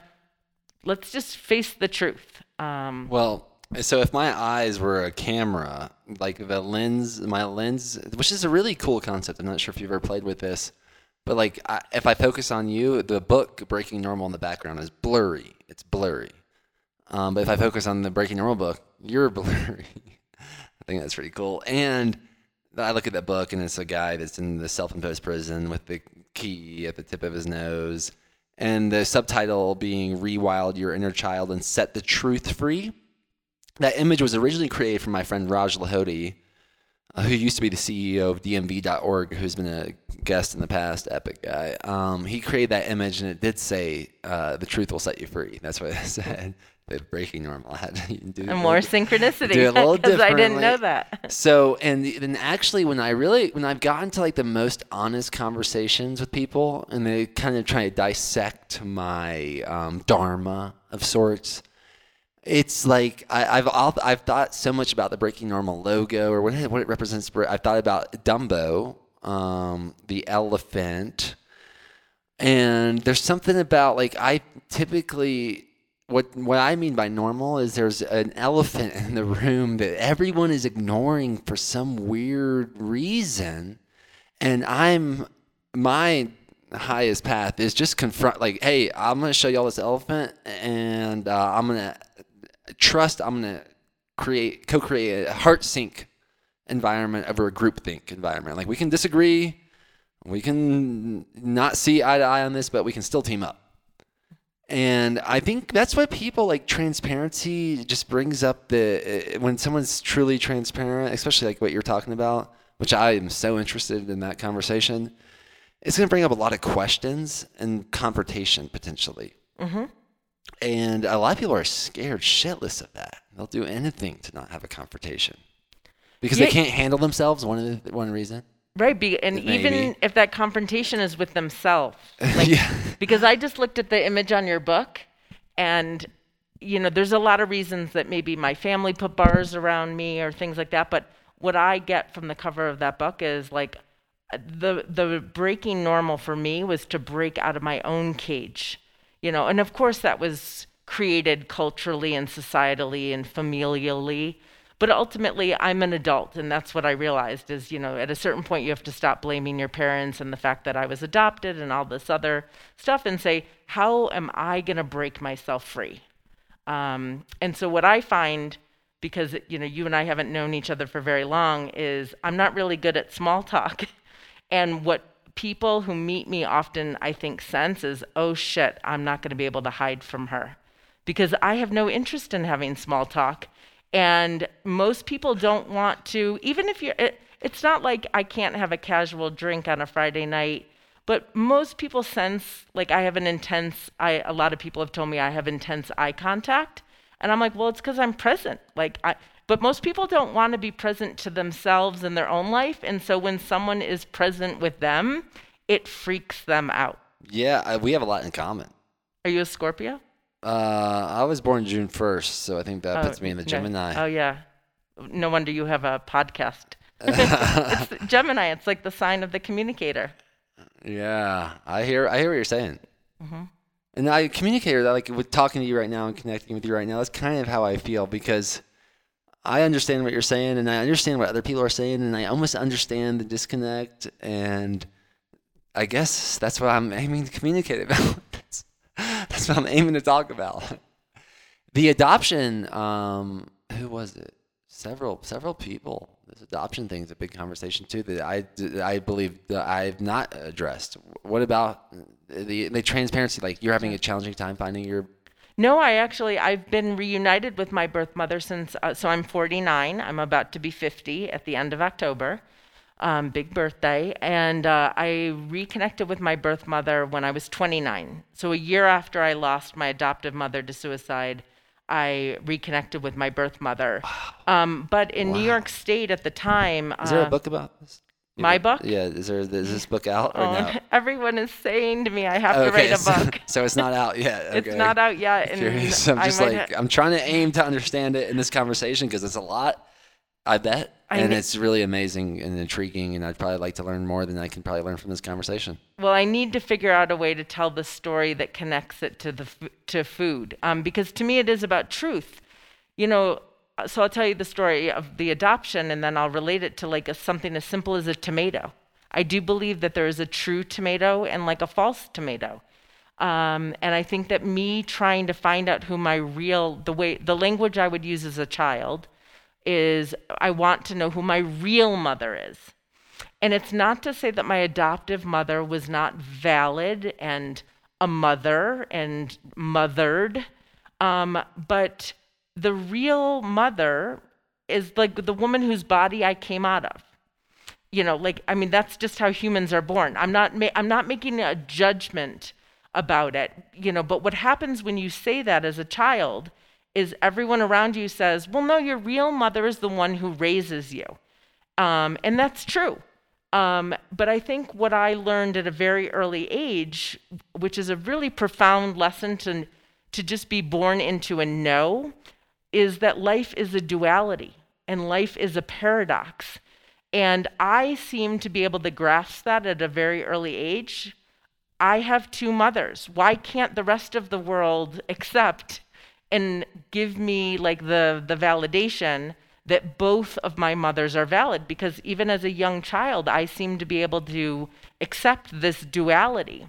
let's just face the truth. Um, Well, so if my eyes were a camera, like the lens, my lens, which is a really cool concept. I'm not sure if you've ever played with this, but like I, if I focus on you, the book Breaking Normal in the background is blurry. It's blurry. Um, but if I focus on the Breaking Normal book, you're blurry. I think that's pretty cool. And I look at that book, and it's a guy that's in the self-imposed prison with the key at the tip of his nose, and the subtitle being "Rewild Your Inner Child and Set the Truth Free." That image was originally created from my friend Raj Lahoti, uh, who used to be the CEO of DMV.org, who's been a guest in the past, epic guy. Um, he created that image, and it did say, uh, "The truth will set you free." That's what it said. The breaking normal. I had to do that. and more synchronicity do a little because I didn't know that. So, and then actually, when I really, when I've gotten to like the most honest conversations with people, and they kind of try to dissect my um, dharma of sorts, it's like I, I've I've I've thought so much about the Breaking Normal logo or what it, what it represents. I've thought about Dumbo, um, the elephant, and there's something about like I typically what what I mean by normal is there's an elephant in the room that everyone is ignoring for some weird reason, and I'm my highest path is just confront like, hey, I'm gonna show y'all this elephant, and uh, I'm gonna trust. I'm gonna create co-create a heart sync environment over a group think environment. Like we can disagree, we can not see eye to eye on this, but we can still team up. And I think that's what people like transparency just brings up the uh, when someone's truly transparent, especially like what you're talking about, which I am so interested in that conversation. It's going to bring up a lot of questions and confrontation potentially. And a lot of people are scared shitless of that. They'll do anything to not have a confrontation because Yeah. they can't handle themselves. One of the, one reason. Right, be, and even if that confrontation is with themselves, like, Yeah. because I just looked at the image on your book, and you know, there's a lot of reasons that maybe my family put bars around me or things like that. But what I get from the cover of that book is like uh, the the breaking normal for me was to break out of my own cage, you know, and of course that was created culturally and societally and familially but ultimately i'm an adult and that's what i realized is you know at a certain point you have to stop blaming your parents and the fact that i was adopted and all this other stuff and say how am i going to break myself free? Um, and so what i find because you know you and i haven't known each other for very long is i'm not really good at small talk. And what people who meet me often i think sense is oh shit i'm not going to be able to hide from her. Because i have no interest in having small talk. And most people don't want to even if you're it, it's not like i can't have a casual drink on a friday night but most people sense like i have an intense i a lot of people have told me i have intense eye contact. And i'm like well it's because i'm present. Like i but most people don't want to be present to themselves in their own life and so when someone is present with them it freaks them out Yeah, I, we have a lot in common. are you a scorpio Uh, I was born June 1st, so I think that puts Oh, me in the no. Gemini. Oh yeah. No wonder you have a podcast. it's Gemini. It's like the sign of the communicator. Yeah, I hear I hear what you're saying. Mm-hmm. And I communicate that like with talking to you right now and connecting with you right now. That's kind of how I feel because I understand what you're saying and I understand what other people are saying and I almost understand the disconnect and I guess that's what I'm aiming to communicate about. that's, that's what I'm aiming to talk about. The adoption, um, who was it? Several, several people. This adoption thing is a big conversation too that I, I believe that I've not addressed. What about the the transparency? Like you're having a challenging time finding your. No, I actually I've been reunited with my birth mother since. Uh, so I'm 49. I'm about to be 50 at the end of October. Um, big birthday, and uh, I reconnected with my birth mother when I was 29. So a year after I lost my adoptive mother to suicide, I reconnected with my birth mother. Um, but in New York State at the time, Is there uh, a book about this? My book? Yeah. Is there is this book out or Oh, no? everyone is saying to me I have to write a so, book. so it's not out yet. It's not out yet, and Curious. I'm just like ha- I'm trying to aim to understand it in this conversation because it's a lot. I bet. I and ne- it's really amazing and intriguing, and I'd probably like to learn more than I can probably learn from this conversation. Well, I need to figure out a way to tell the story that connects it to the to food, um, because to me it is about truth. You know, so I'll tell you the story of the adoption, and then I'll relate it to like a, something as simple as a tomato. I do believe that there is a true tomato and like a false tomato. Um, and I think that me trying to find out who my real the way the language I would use as a child is I want to know who my real mother is. And it's not to say that my adoptive mother was not valid and a mother and mothered, um, but the real mother is like the woman whose body I came out of. You know, like I mean, that's just how humans are born. I'm not. Ma- I'm not making a judgment about it. You know, but what happens when you say that as a child is everyone around you says, "Well, no, your real mother is the one who raises you," um, and that's true. Um, but I think what I learned at a very early age, which is a really profound lesson to, to just be born into and know, is that life is a duality and life is a paradox. And I seem to be able to grasp that at a very early age. I have two mothers. Why can't the rest of the world accept and give me like the, the validation that both of my mothers are valid because even as a young child, I seem to be able to accept this duality.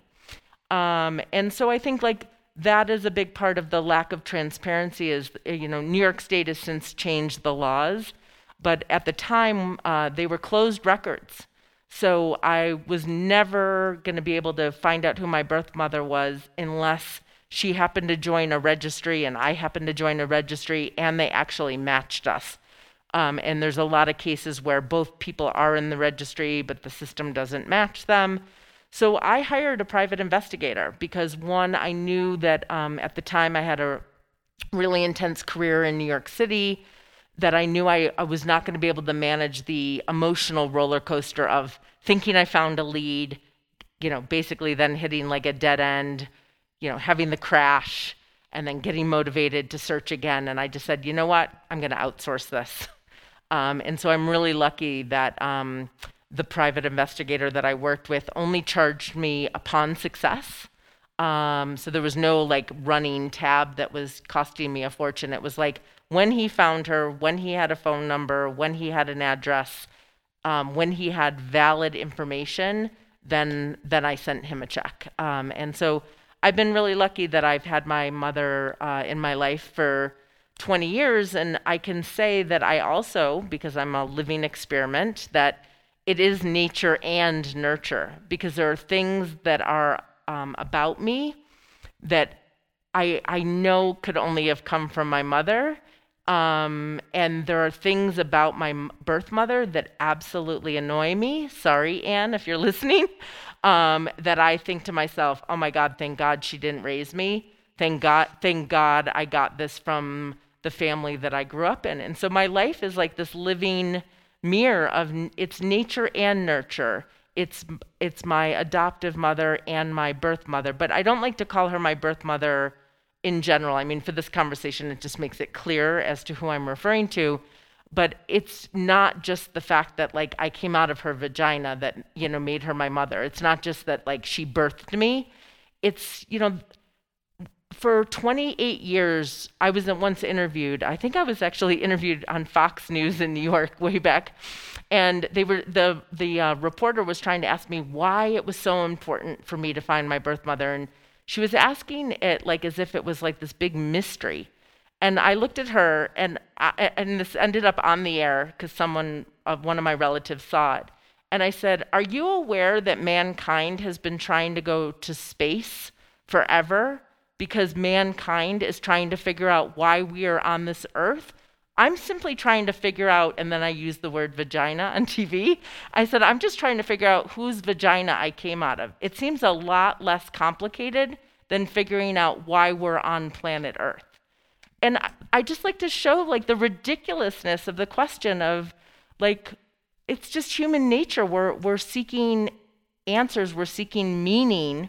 Um, and so I think like that is a big part of the lack of transparency is, you know, New York State has since changed the laws, but at the time uh, they were closed records. So I was never going to be able to find out who my birth mother was unless she happened to join a registry and I happened to join a registry and they actually matched us. Um, and there's a lot of cases where both people are in the registry, but the system doesn't match them. So I hired a private investigator because, one, I knew that um, at the time I had a really intense career in New York City, that I knew I, I was not going to be able to manage the emotional roller coaster of thinking I found a lead, you know, basically then hitting like a dead end, you know, having the crash, and then getting motivated to search again. And I just said, you know what? I'm going to outsource this. Um, and so I'm really lucky that um, the private investigator that I worked with only charged me upon success. Um, so there was no like running tab that was costing me a fortune. It was like when he found her, when he had a phone number, when he had an address, um, when he had valid information, then then I sent him a check. Um, and so I've been really lucky that I've had my mother uh, in my life for 20 years, and I can say that I also, because I'm a living experiment, that it is nature and nurture because there are things that are um, about me that I, I know could only have come from my mother. Um, and there are things about my birth mother that absolutely annoy me. Sorry, Anne, if you're listening. Um, that I think to myself, oh my God, thank God she didn't raise me. Thank God, thank God I got this from the family that I grew up in. And so my life is like this living mirror of it's nature and nurture. It's it's my adoptive mother and my birth mother, but I don't like to call her my birth mother in general. I mean, for this conversation, it just makes it clear as to who I'm referring to. But it's not just the fact that like I came out of her vagina that you know made her my mother. It's not just that like she birthed me. It's you know for 28 years, I was once interviewed. I think I was actually interviewed on Fox News in New York way back, and they were the the uh, reporter was trying to ask me why it was so important for me to find my birth mother, and she was asking it like as if it was like this big mystery. And I looked at her, and I, and this ended up on the air because someone, of one of my relatives, saw it. And I said, "Are you aware that mankind has been trying to go to space forever?" Because mankind is trying to figure out why we are on this earth. I'm simply trying to figure out, and then I used the word vagina on TV. I said, I'm just trying to figure out whose vagina I came out of. It seems a lot less complicated than figuring out why we're on planet Earth. And I, I just like to show like the ridiculousness of the question of like, it's just human nature. We're, we're seeking answers, we're seeking meaning.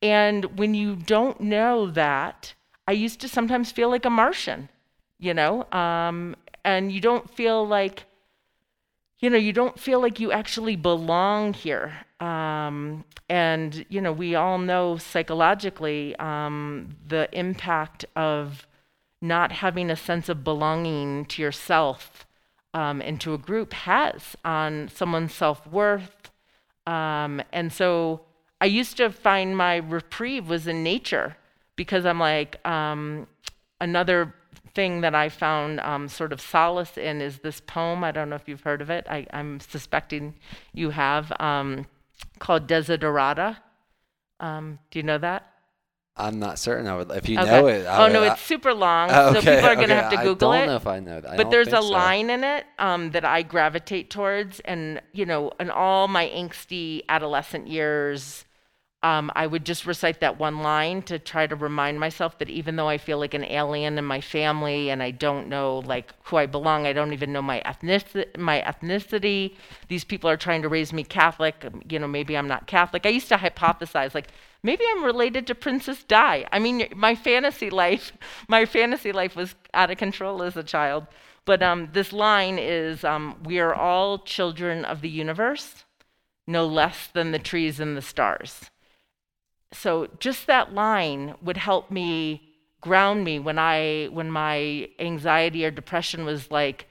And when you don't know that, I used to sometimes feel like a Martian, you know? Um, and you don't feel like you know you don't feel like you actually belong here um, and you know we all know psychologically um, the impact of not having a sense of belonging to yourself um, and to a group has on someone's self-worth um, and so i used to find my reprieve was in nature because i'm like um, another thing that I found um, sort of solace in is this poem. I don't know if you've heard of it. I, am suspecting you have, um, called Desiderata. Um, do you know that? I'm not certain. I would, if you okay. know it. I oh would, no, I, it's super long, okay, so people are going to have to Google it. I don't know if I know that. but there's a so. line in it um, that I gravitate towards, and you know, in all my angsty adolescent years, um, I would just recite that one line to try to remind myself that even though I feel like an alien in my family and I don't know like who I belong, I don't even know my ethnicity. My ethnicity. These people are trying to raise me Catholic. Um, you know, maybe I'm not Catholic. I used to hypothesize like maybe I'm related to Princess Di. I mean, my fantasy life, my fantasy life was out of control as a child. But um, this line is, um, "We are all children of the universe, no less than the trees and the stars." So just that line would help me ground me when I when my anxiety or depression was like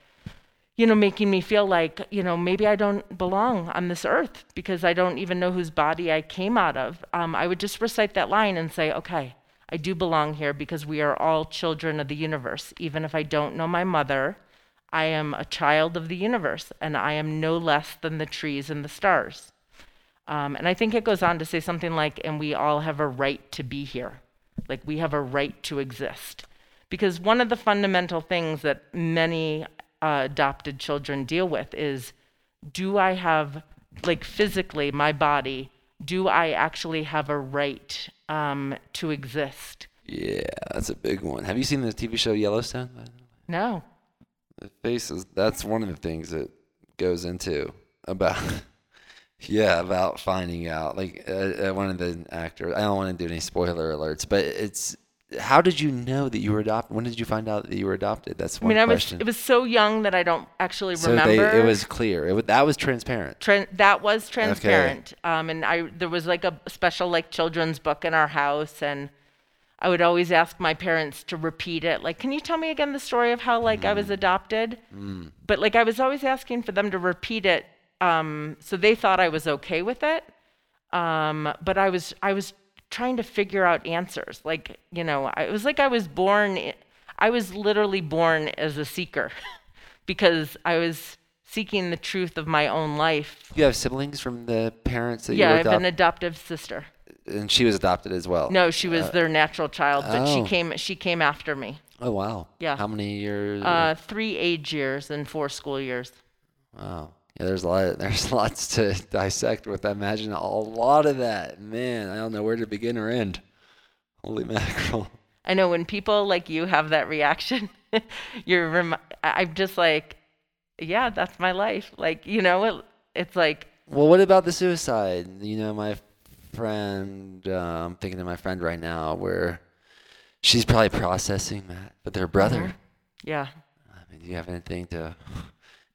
you know making me feel like you know maybe I don't belong on this earth because I don't even know whose body I came out of. Um, I would just recite that line and say okay I do belong here because we are all children of the universe. Even if I don't know my mother I am a child of the universe and I am no less than the trees and the stars um, and I think it goes on to say something like, and we all have a right to be here. Like we have a right to exist. Because one of the fundamental things that many uh, adopted children deal with is do I have, like physically, my body, do I actually have a right um, to exist? Yeah, that's a big one. Have you seen the TV show Yellowstone? No. The faces, that's one of the things that goes into about Yeah, about finding out. Like uh, uh, one of the actors. I don't want to do any spoiler alerts, but it's. How did you know that you were adopted? When did you find out that you were adopted? That's one I mean, question. I was. It was so young that I don't actually so remember. They, it was clear. It was, that was transparent. Tran- that was transparent. Okay. Um, and I there was like a special like children's book in our house, and I would always ask my parents to repeat it. Like, can you tell me again the story of how like mm. I was mm. adopted? Mm. But like I was always asking for them to repeat it um, so they thought I was okay with it. Um, but I was I was trying to figure out answers. Like you know, I, it was like I was born. I was literally born as a seeker, because I was seeking the truth of my own life. You have siblings from the parents that yeah, you I have an adoptive sister. And she was adopted as well. No, she was uh, their natural child, but oh. she came she came after me. Oh wow. Yeah. How many years? Uh, three age years and four school years. Wow. Yeah, there's a lot. Of, there's lots to dissect with. I imagine a lot of that. Man, I don't know where to begin or end. Holy mackerel! I know when people like you have that reaction, you're. Rem- I'm just like, yeah, that's my life. Like you know, it, it's like. Well, what about the suicide? You know, my friend. Uh, I'm thinking of my friend right now, where she's probably processing that, but their brother. Mm-hmm. Yeah. I mean, do you have anything to?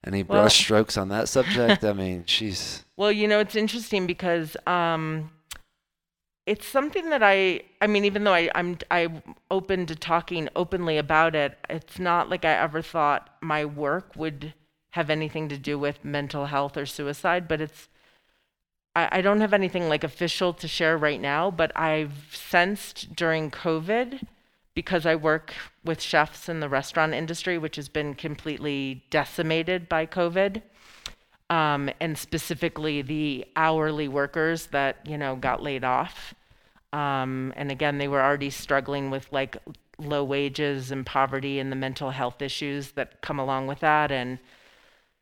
Any well, brush strokes on that subject? I mean, she's. Well, you know, it's interesting because um, it's something that I. I mean, even though I, I'm I'm open to talking openly about it, it's not like I ever thought my work would have anything to do with mental health or suicide. But it's. I, I don't have anything like official to share right now, but I've sensed during COVID because I work with chefs in the restaurant industry, which has been completely decimated by COVID, um, and specifically the hourly workers that you know got laid off. Um, and again, they were already struggling with like low wages and poverty and the mental health issues that come along with that. And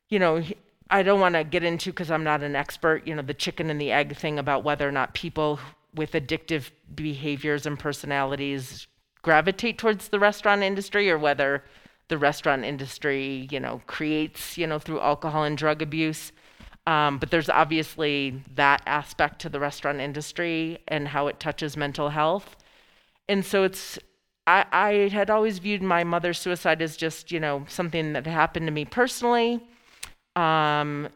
you know, I don't want to get into because I'm not an expert. You know, the chicken and the egg thing about whether or not people with addictive behaviors and personalities gravitate towards the restaurant industry or whether the restaurant industry, you know, creates, you know, through alcohol and drug abuse. Um, but there's obviously that aspect to the restaurant industry and how it touches mental health. And so it's I, I had always viewed my mother's suicide as just, you know, something that happened to me personally. Um,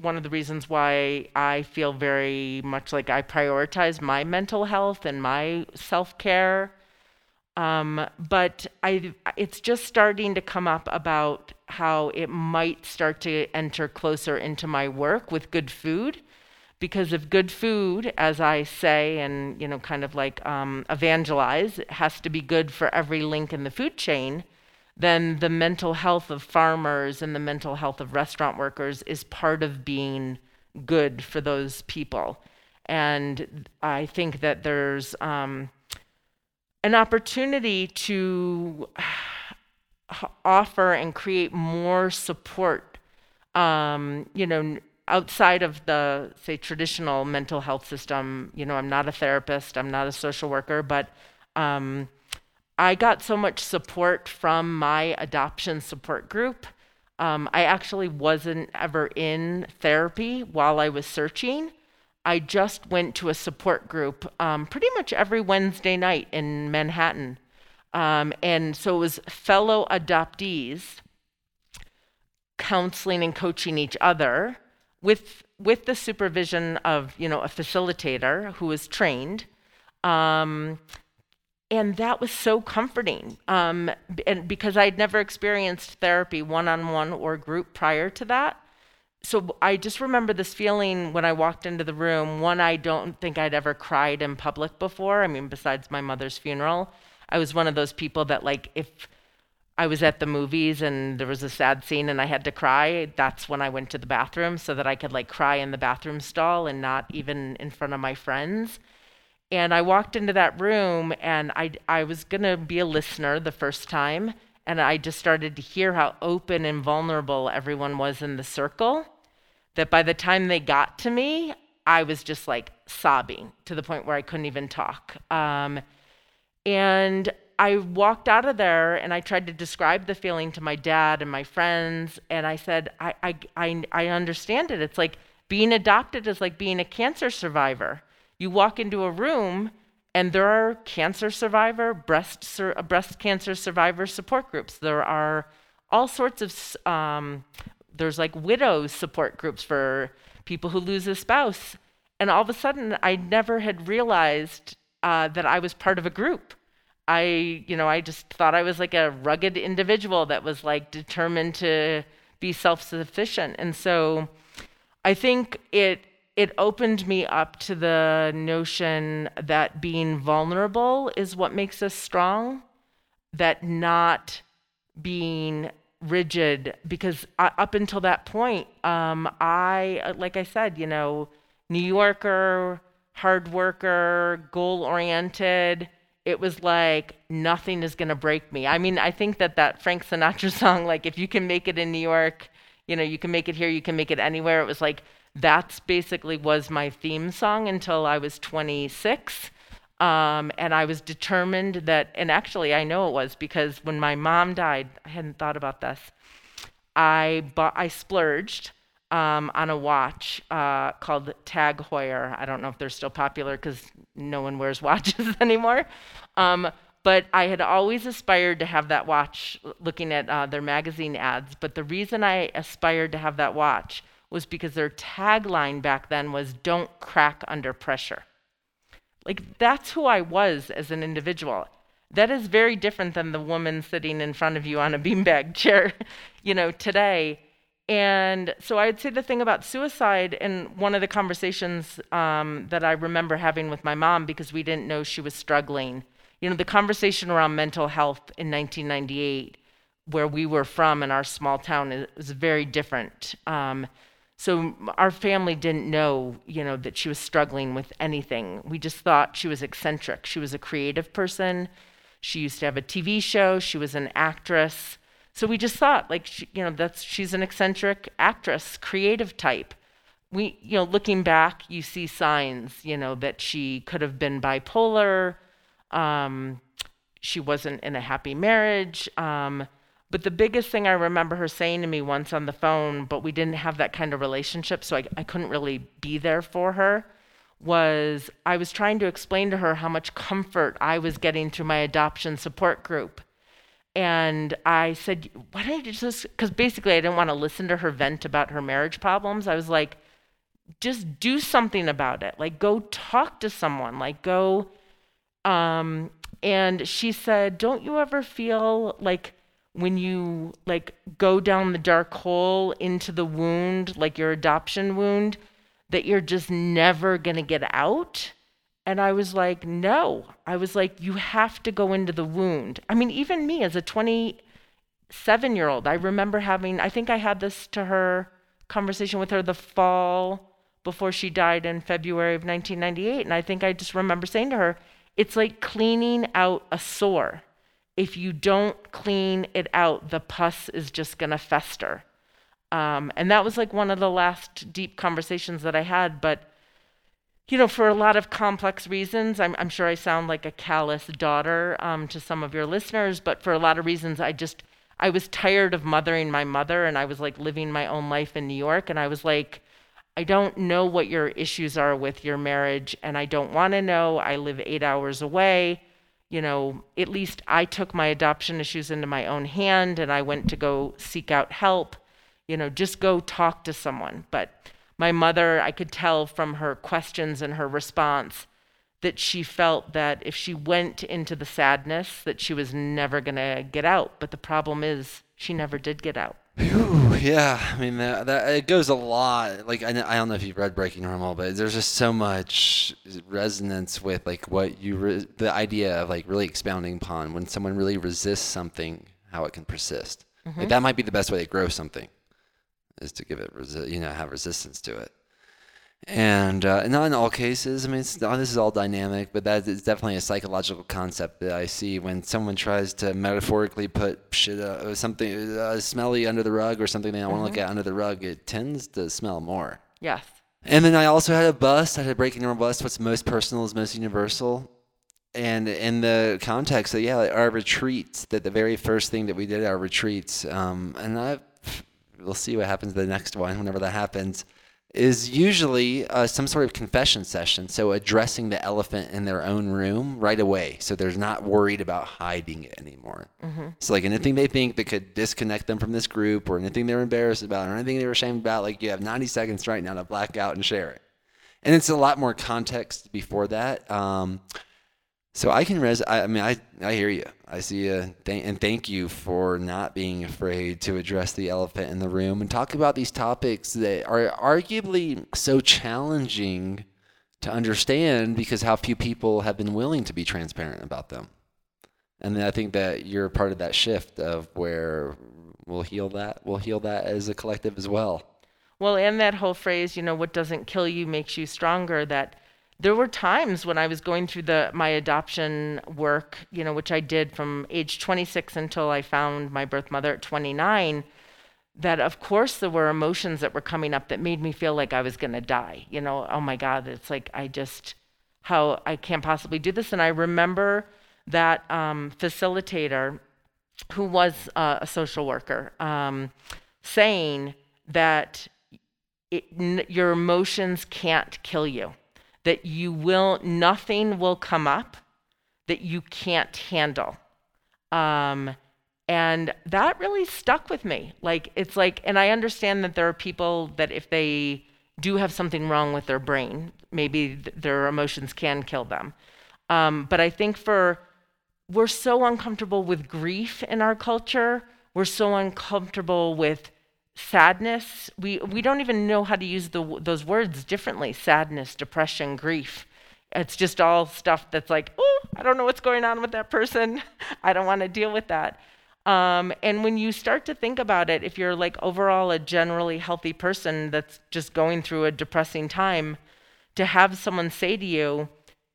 one of the reasons why I feel very much like I prioritize my mental health and my self care. Um, but I, it's just starting to come up about how it might start to enter closer into my work with good food because of good food, as I say, and you know, kind of like um, evangelize, it has to be good for every link in the food chain. Then the mental health of farmers and the mental health of restaurant workers is part of being good for those people. And I think that there's um, an opportunity to offer and create more support. Um, you know, outside of the say traditional mental health system you know i'm not a therapist i'm not a social worker but um, i got so much support from my adoption support group um, i actually wasn't ever in therapy while i was searching i just went to a support group um, pretty much every wednesday night in manhattan. Um, and so it was fellow adoptees counseling and coaching each other with with the supervision of you know a facilitator who was trained. Um, and that was so comforting um, and because i'd never experienced therapy one-on-one or group prior to that so i just remember this feeling when i walked into the room one i don't think i'd ever cried in public before i mean besides my mother's funeral i was one of those people that like if I was at the movies and there was a sad scene and I had to cry, that's when I went to the bathroom so that I could like cry in the bathroom stall and not even in front of my friends. And I walked into that room and I, I was going to be a listener the first time. And I just started to hear how open and vulnerable everyone was in the circle. That by the time they got to me, I was just like sobbing to the point where I couldn't even talk. Um, and I walked out of there and I tried to describe the feeling to my dad and my friends. And I said, I, I, I, I understand it. It's like being adopted is like being a cancer survivor. You walk into a room and there are cancer survivor, breast, sur- breast cancer survivor support groups. There are all sorts of, um, there's like widows support groups for people who lose a spouse. And all of a sudden, I never had realized uh, that I was part of a group. I, you know, I just thought I was like a rugged individual that was like determined to be self-sufficient. And so I think it it opened me up to the notion that being vulnerable is what makes us strong, that not being rigid because up until that point um, i like i said you know new yorker hard worker goal oriented it was like nothing is going to break me. I mean, I think that that Frank Sinatra song, like if you can make it in New York, you know, you can make it here, you can make it anywhere. It was like that's basically was my theme song until I was 26. Um, and I was determined that, and actually I know it was because when my mom died, I hadn't thought about this. I bought, I splurged um, on a watch uh, called Tag Heuer. I don't know if they're still popular because no one wears watches anymore. Um, but I had always aspired to have that watch looking at uh, their magazine ads. But the reason I aspired to have that watch was because their tagline back then was don't crack under pressure. Like that's who I was as an individual. That is very different than the woman sitting in front of you on a beanbag chair, you know, today. And so I'd say the thing about suicide, and one of the conversations um, that I remember having with my mom because we didn't know she was struggling, you know, the conversation around mental health in 1998, where we were from in our small town, is very different. Um, so our family didn't know, you know, that she was struggling with anything. We just thought she was eccentric. She was a creative person. She used to have a TV show. She was an actress. So we just thought, like, she, you know, that's she's an eccentric actress, creative type. We, you know, looking back, you see signs, you know, that she could have been bipolar. Um, she wasn't in a happy marriage. Um, but the biggest thing I remember her saying to me once on the phone, but we didn't have that kind of relationship, so I, I couldn't really be there for her, was I was trying to explain to her how much comfort I was getting through my adoption support group. And I said, why don't you just, because basically I didn't want to listen to her vent about her marriage problems. I was like, just do something about it. Like, go talk to someone. Like, go. Um, and she said, don't you ever feel like when you like go down the dark hole into the wound, like your adoption wound, that you're just never going to get out? And I was like, no. I was like, you have to go into the wound. I mean, even me as a 27 year old, I remember having, I think I had this to her conversation with her the fall before she died in February of 1998. And I think I just remember saying to her, it's like cleaning out a sore if you don't clean it out, the pus is just going to fester. Um, and that was like one of the last deep conversations that I had. But, you know, for a lot of complex reasons, I'm, I'm sure I sound like a callous daughter um, to some of your listeners, but for a lot of reasons, I just, I was tired of mothering my mother and I was like living my own life in New York. And I was like, I don't know what your issues are with your marriage and I don't want to know. I live eight hours away you know, at least I took my adoption issues into my own hand and I went to go seek out help. You know, just go talk to someone. But my mother, I could tell from her questions and her response that she felt that if she went into the sadness that she was never going to get out. But the problem is she never did get out. Whew, yeah, I mean that, that it goes a lot. Like I, I don't know if you've read Breaking Normal, but there's just so much resonance with like what you re- the idea of like really expounding upon when someone really resists something, how it can persist. Mm-hmm. Like that might be the best way to grow something, is to give it resi- you know have resistance to it and uh, not in all cases. I mean, this is all dynamic, but that is definitely a psychological concept that I see when someone tries to metaphorically put shit, uh, something uh, smelly under the rug or something they don't mm-hmm. want to look at under the rug. It tends to smell more. Yes. And then I also had a bust. I had a breaking normal bust. What's most personal is most universal. And in the context of yeah, our retreats, that the very first thing that we did at our retreats, um, and I, we'll see what happens the next one whenever that happens is usually uh, some sort of confession session. So addressing the elephant in their own room right away. So they're not worried about hiding it anymore. Mm-hmm. So like anything they think that could disconnect them from this group or anything they're embarrassed about or anything they were ashamed about, like you have 90 seconds right now to black out and share it. And it's a lot more context before that. Um, so I can res. I, I, mean, I I hear you. I see you, and thank you for not being afraid to address the elephant in the room and talk about these topics that are arguably so challenging to understand because how few people have been willing to be transparent about them. And I think that you're part of that shift of where we'll heal that. We'll heal that as a collective as well. Well, and that whole phrase, you know, what doesn't kill you makes you stronger. That there were times when I was going through the my adoption work, you know, which I did from age 26 until I found my birth mother at 29, that of course there were emotions that were coming up that made me feel like I was going to die. You know, oh my god, it's like I just how I can't possibly do this and I remember that um, facilitator who was uh, a social worker um, saying that it, n- your emotions can't kill you that you will, nothing will come up that you can't handle. Um, and that really stuck with me. Like, it's like, and I understand that there are people that if they do have something wrong with their brain, maybe th- their emotions can kill them. Um, but I think for, we're so uncomfortable with grief in our culture, we're so uncomfortable with sadness. We we don't even know how to use the, those words differently. Sadness depression grief. It's just all stuff that's like oh i don't know what's going on with that person. I don't want to deal with that. Um, and when you start to think about it if you're like overall a generally healthy person that's just going through a depressing time to have someone say to you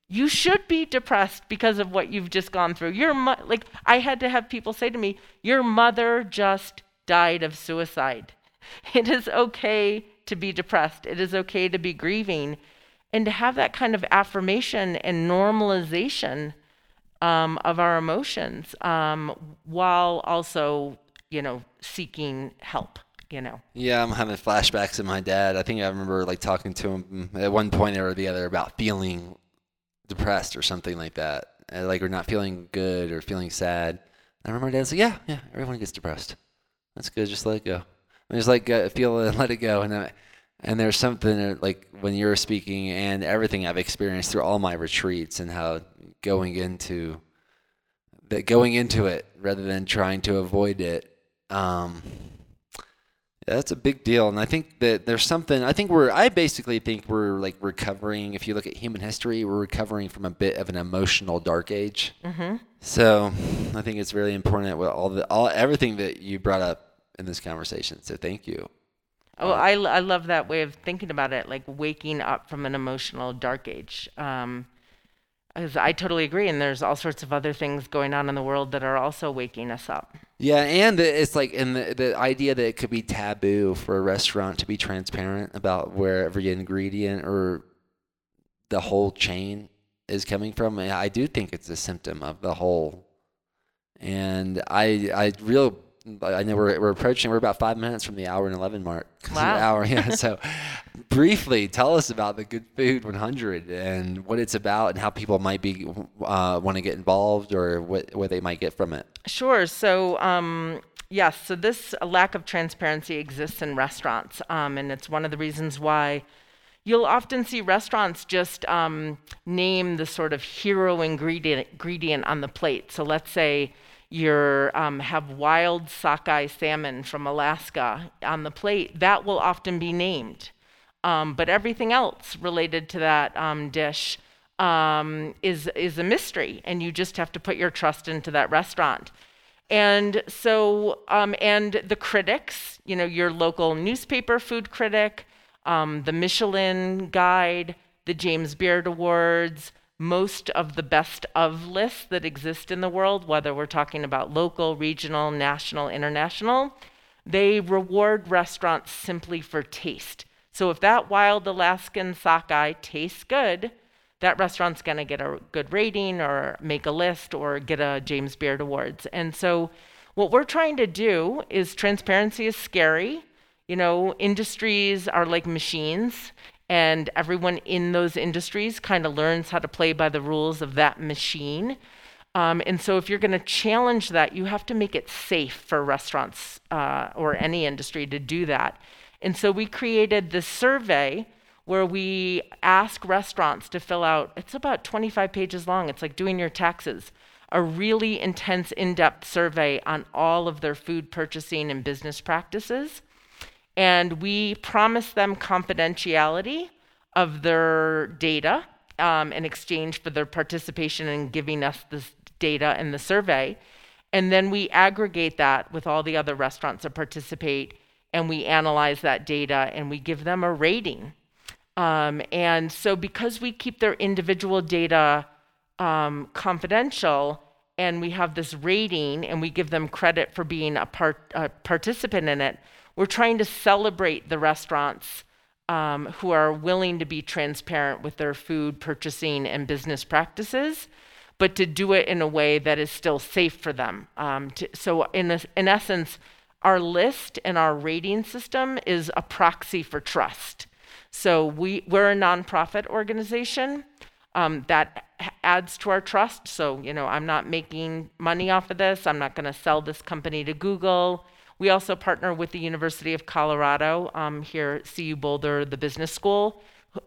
you should be depressed because of what you've just gone through. Your mo- like i had to have people say to me your mother just died of suicide. It is okay to be depressed, it is okay to be grieving. And to have that kind of affirmation and normalization um, of our emotions um, while also, you know, seeking help, you know. Yeah, I'm having flashbacks of my dad. I think I remember like talking to him at one point or the other about feeling depressed or something like that, like or not feeling good or feeling sad. I remember my dad said, "Yeah, yeah, everyone gets depressed. That's good. Just let it go. And just like feel it, and let it go." And and there's something like when you're speaking and everything I've experienced through all my retreats and how going into that going into it rather than trying to avoid it. Um, that's a big deal, and I think that there's something. I think we're. I basically think we're like recovering. If you look at human history, we're recovering from a bit of an emotional dark age. Mm-hmm. So, I think it's really important with all the all everything that you brought up in this conversation. So, thank you. Oh, I, I love that way of thinking about it, like waking up from an emotional dark age. Um, because I totally agree, and there's all sorts of other things going on in the world that are also waking us up. Yeah, and it's like in the the idea that it could be taboo for a restaurant to be transparent about where every ingredient or the whole chain is coming from. I do think it's a symptom of the whole. And I I real I know we're, we're approaching, we're about five minutes from the hour and 11 mark. Wow. hour, yeah. So, briefly, tell us about the Good Food 100 and what it's about and how people might be uh, want to get involved or what, what they might get from it. Sure. So, um, yes, so this lack of transparency exists in restaurants. Um, and it's one of the reasons why you'll often see restaurants just um, name the sort of hero ingredient, ingredient on the plate. So, let's say, you um, have wild sockeye salmon from Alaska on the plate, that will often be named. Um, but everything else related to that um, dish um, is is a mystery, and you just have to put your trust into that restaurant. And so, um, and the critics, you know, your local newspaper food critic, um, the Michelin Guide, the James Beard Awards, most of the best of lists that exist in the world, whether we're talking about local, regional, national, international, they reward restaurants simply for taste. So if that wild Alaskan sockeye tastes good, that restaurant's going to get a good rating or make a list or get a James Beard Awards. And so what we're trying to do is transparency is scary. You know, industries are like machines, and everyone in those industries kind of learns how to play by the rules of that machine. Um, and so, if you're going to challenge that, you have to make it safe for restaurants uh, or any industry to do that. And so, we created this survey where we ask restaurants to fill out, it's about 25 pages long. It's like doing your taxes, a really intense, in depth survey on all of their food purchasing and business practices and we promise them confidentiality of their data um, in exchange for their participation in giving us this data in the survey. And then we aggregate that with all the other restaurants that participate, and we analyze that data and we give them a rating. Um, and so, because we keep their individual data um, confidential, and we have this rating, and we give them credit for being a, part, a participant in it, we're trying to celebrate the restaurants um, who are willing to be transparent with their food purchasing and business practices, but to do it in a way that is still safe for them. Um, to, so, in, a, in essence, our list and our rating system is a proxy for trust. So, we, we're a nonprofit organization. Um, that adds to our trust. So, you know, I'm not making money off of this. I'm not going to sell this company to Google. We also partner with the University of Colorado um, here CU Boulder, the business school.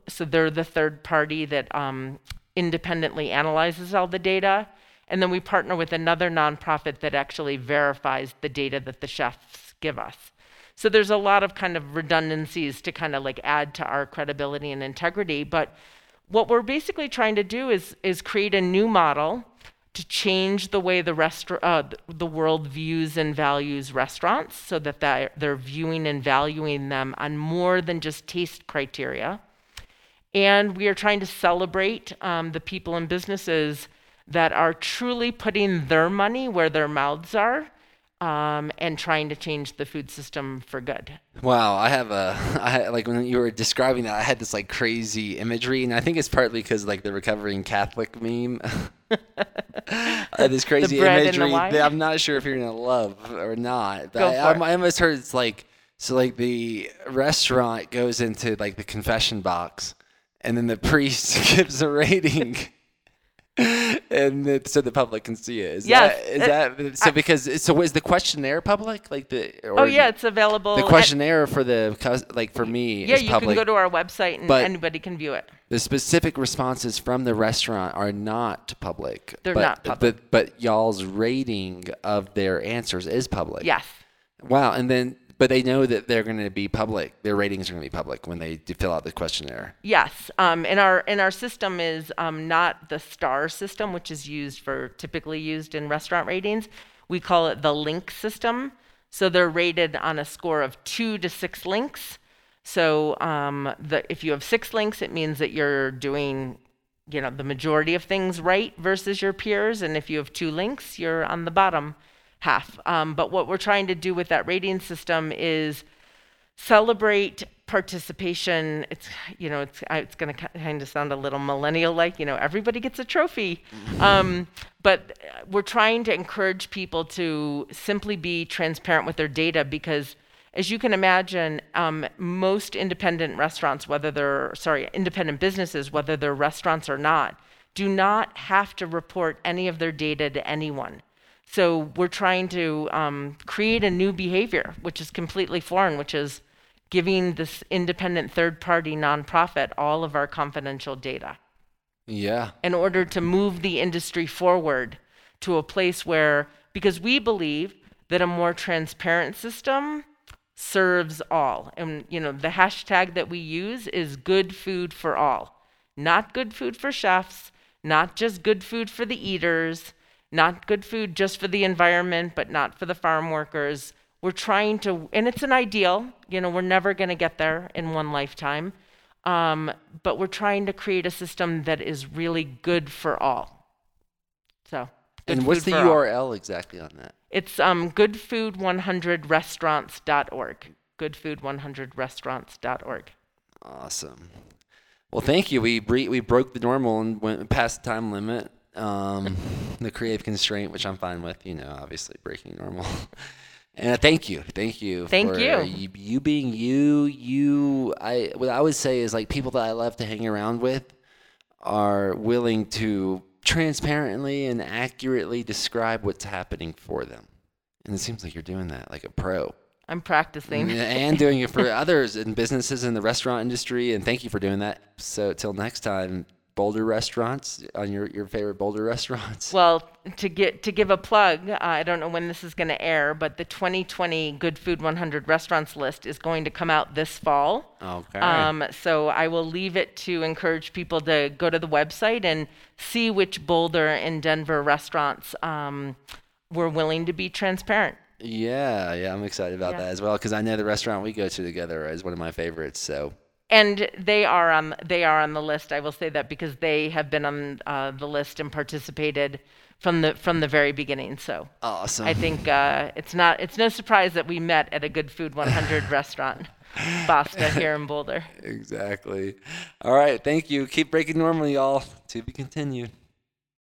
So they're the third party that um, independently analyzes all the data. And then we partner with another nonprofit that actually verifies the data that the chefs give us. So there's a lot of kind of redundancies to kind of like add to our credibility and integrity. But what we're basically trying to do is, is create a new model to change the way the restaurant, uh, the world views and values restaurants, so that they're, they're viewing and valuing them on more than just taste criteria. And we are trying to celebrate um, the people and businesses that are truly putting their money where their mouths are um, and trying to change the food system for good. Wow, I have a, I like when you were describing that, I had this like crazy imagery, and I think it's partly because like the recovering Catholic meme. this crazy imagery that I'm not sure if you're gonna love or not. But Go I, I, I almost heard it's like So like the restaurant goes into like the confession box, and then the priest gives a rating. and it, so the public can see it. Is Yes, that, is it- that so? Because so is the questionnaire public? Like the Oh yeah, it's available. the at- questionnaire for the like for me yeah, is you public. can go to our website and anybody can view it. The specific responses from the restaurant are not public. They're but, not public. But but y'all's rating of their answers is public. Yes. Wow, and then but they know that they're going to be public. Their ratings are going to be public when they fill out the questionnaire. Yes, um, and our and our system is um, not the star system, which is used for typically used in restaurant ratings. We call it the link system. So they're rated on a score of two to six links. So um, the, if you have six links, it means that you're doing, you know, the majority of things right versus your peers. And if you have two links, you're on the bottom half. Um, but what we're trying to do with that rating system is celebrate participation it's you know it's it's going to kind of sound a little millennial like you know everybody gets a trophy um, but we're trying to encourage people to simply be transparent with their data because as you can imagine um, most independent restaurants whether they're sorry independent businesses whether they're restaurants or not do not have to report any of their data to anyone so we're trying to um, create a new behavior, which is completely foreign, which is giving this independent third-party nonprofit all of our confidential data Yeah. in order to move the industry forward to a place where, because we believe that a more transparent system serves all. And, you know, the hashtag that we use is good food for all. Not good food for chefs, not just good food for the eaters, not good food just for the environment, but not for the farm workers. We're trying to, and it's an ideal, you know, we're never going to get there in one lifetime. Um, but we're trying to create a system that is really good for all. So, good And what's the for all. URL exactly on that? It's um, goodfood100restaurants.org. Goodfood100restaurants.org. Awesome. Well, thank you. We bre- we broke the normal and went past the time limit. Um, the creative constraint, which I'm fine with. You know, obviously breaking normal. And uh, thank you, thank you. Thank for you. you. You being you, you. I what I would say is like people that I love to hang around with are willing to transparently and accurately describe what's happening for them. And it seems like you're doing that like a pro. I'm practicing. and doing it for others in businesses in the restaurant industry. And thank you for doing that. So till next time, Boulder restaurants on your, your favorite Boulder restaurants. Well, to get to give a plug, uh, I don't know when this is going to air, but the 2020 Good Food 100 restaurants list is going to come out this fall. Okay. Um, so I will leave it to encourage people to go to the website and see which Boulder and Denver restaurants um, were willing to be transparent. yeah, yeah, I'm excited about Yeah. that as well because I know the restaurant we go to together is one of my favorites. So And they are on they are on the list. I will say that because they have been on uh, the list and participated from the from the very beginning. So awesome. I think uh, it's not it's no surprise that we met at a Good Food 100 restaurant, Basta here in Boulder. exactly. All right. Thank you. Keep breaking normal, y'all. To be continued.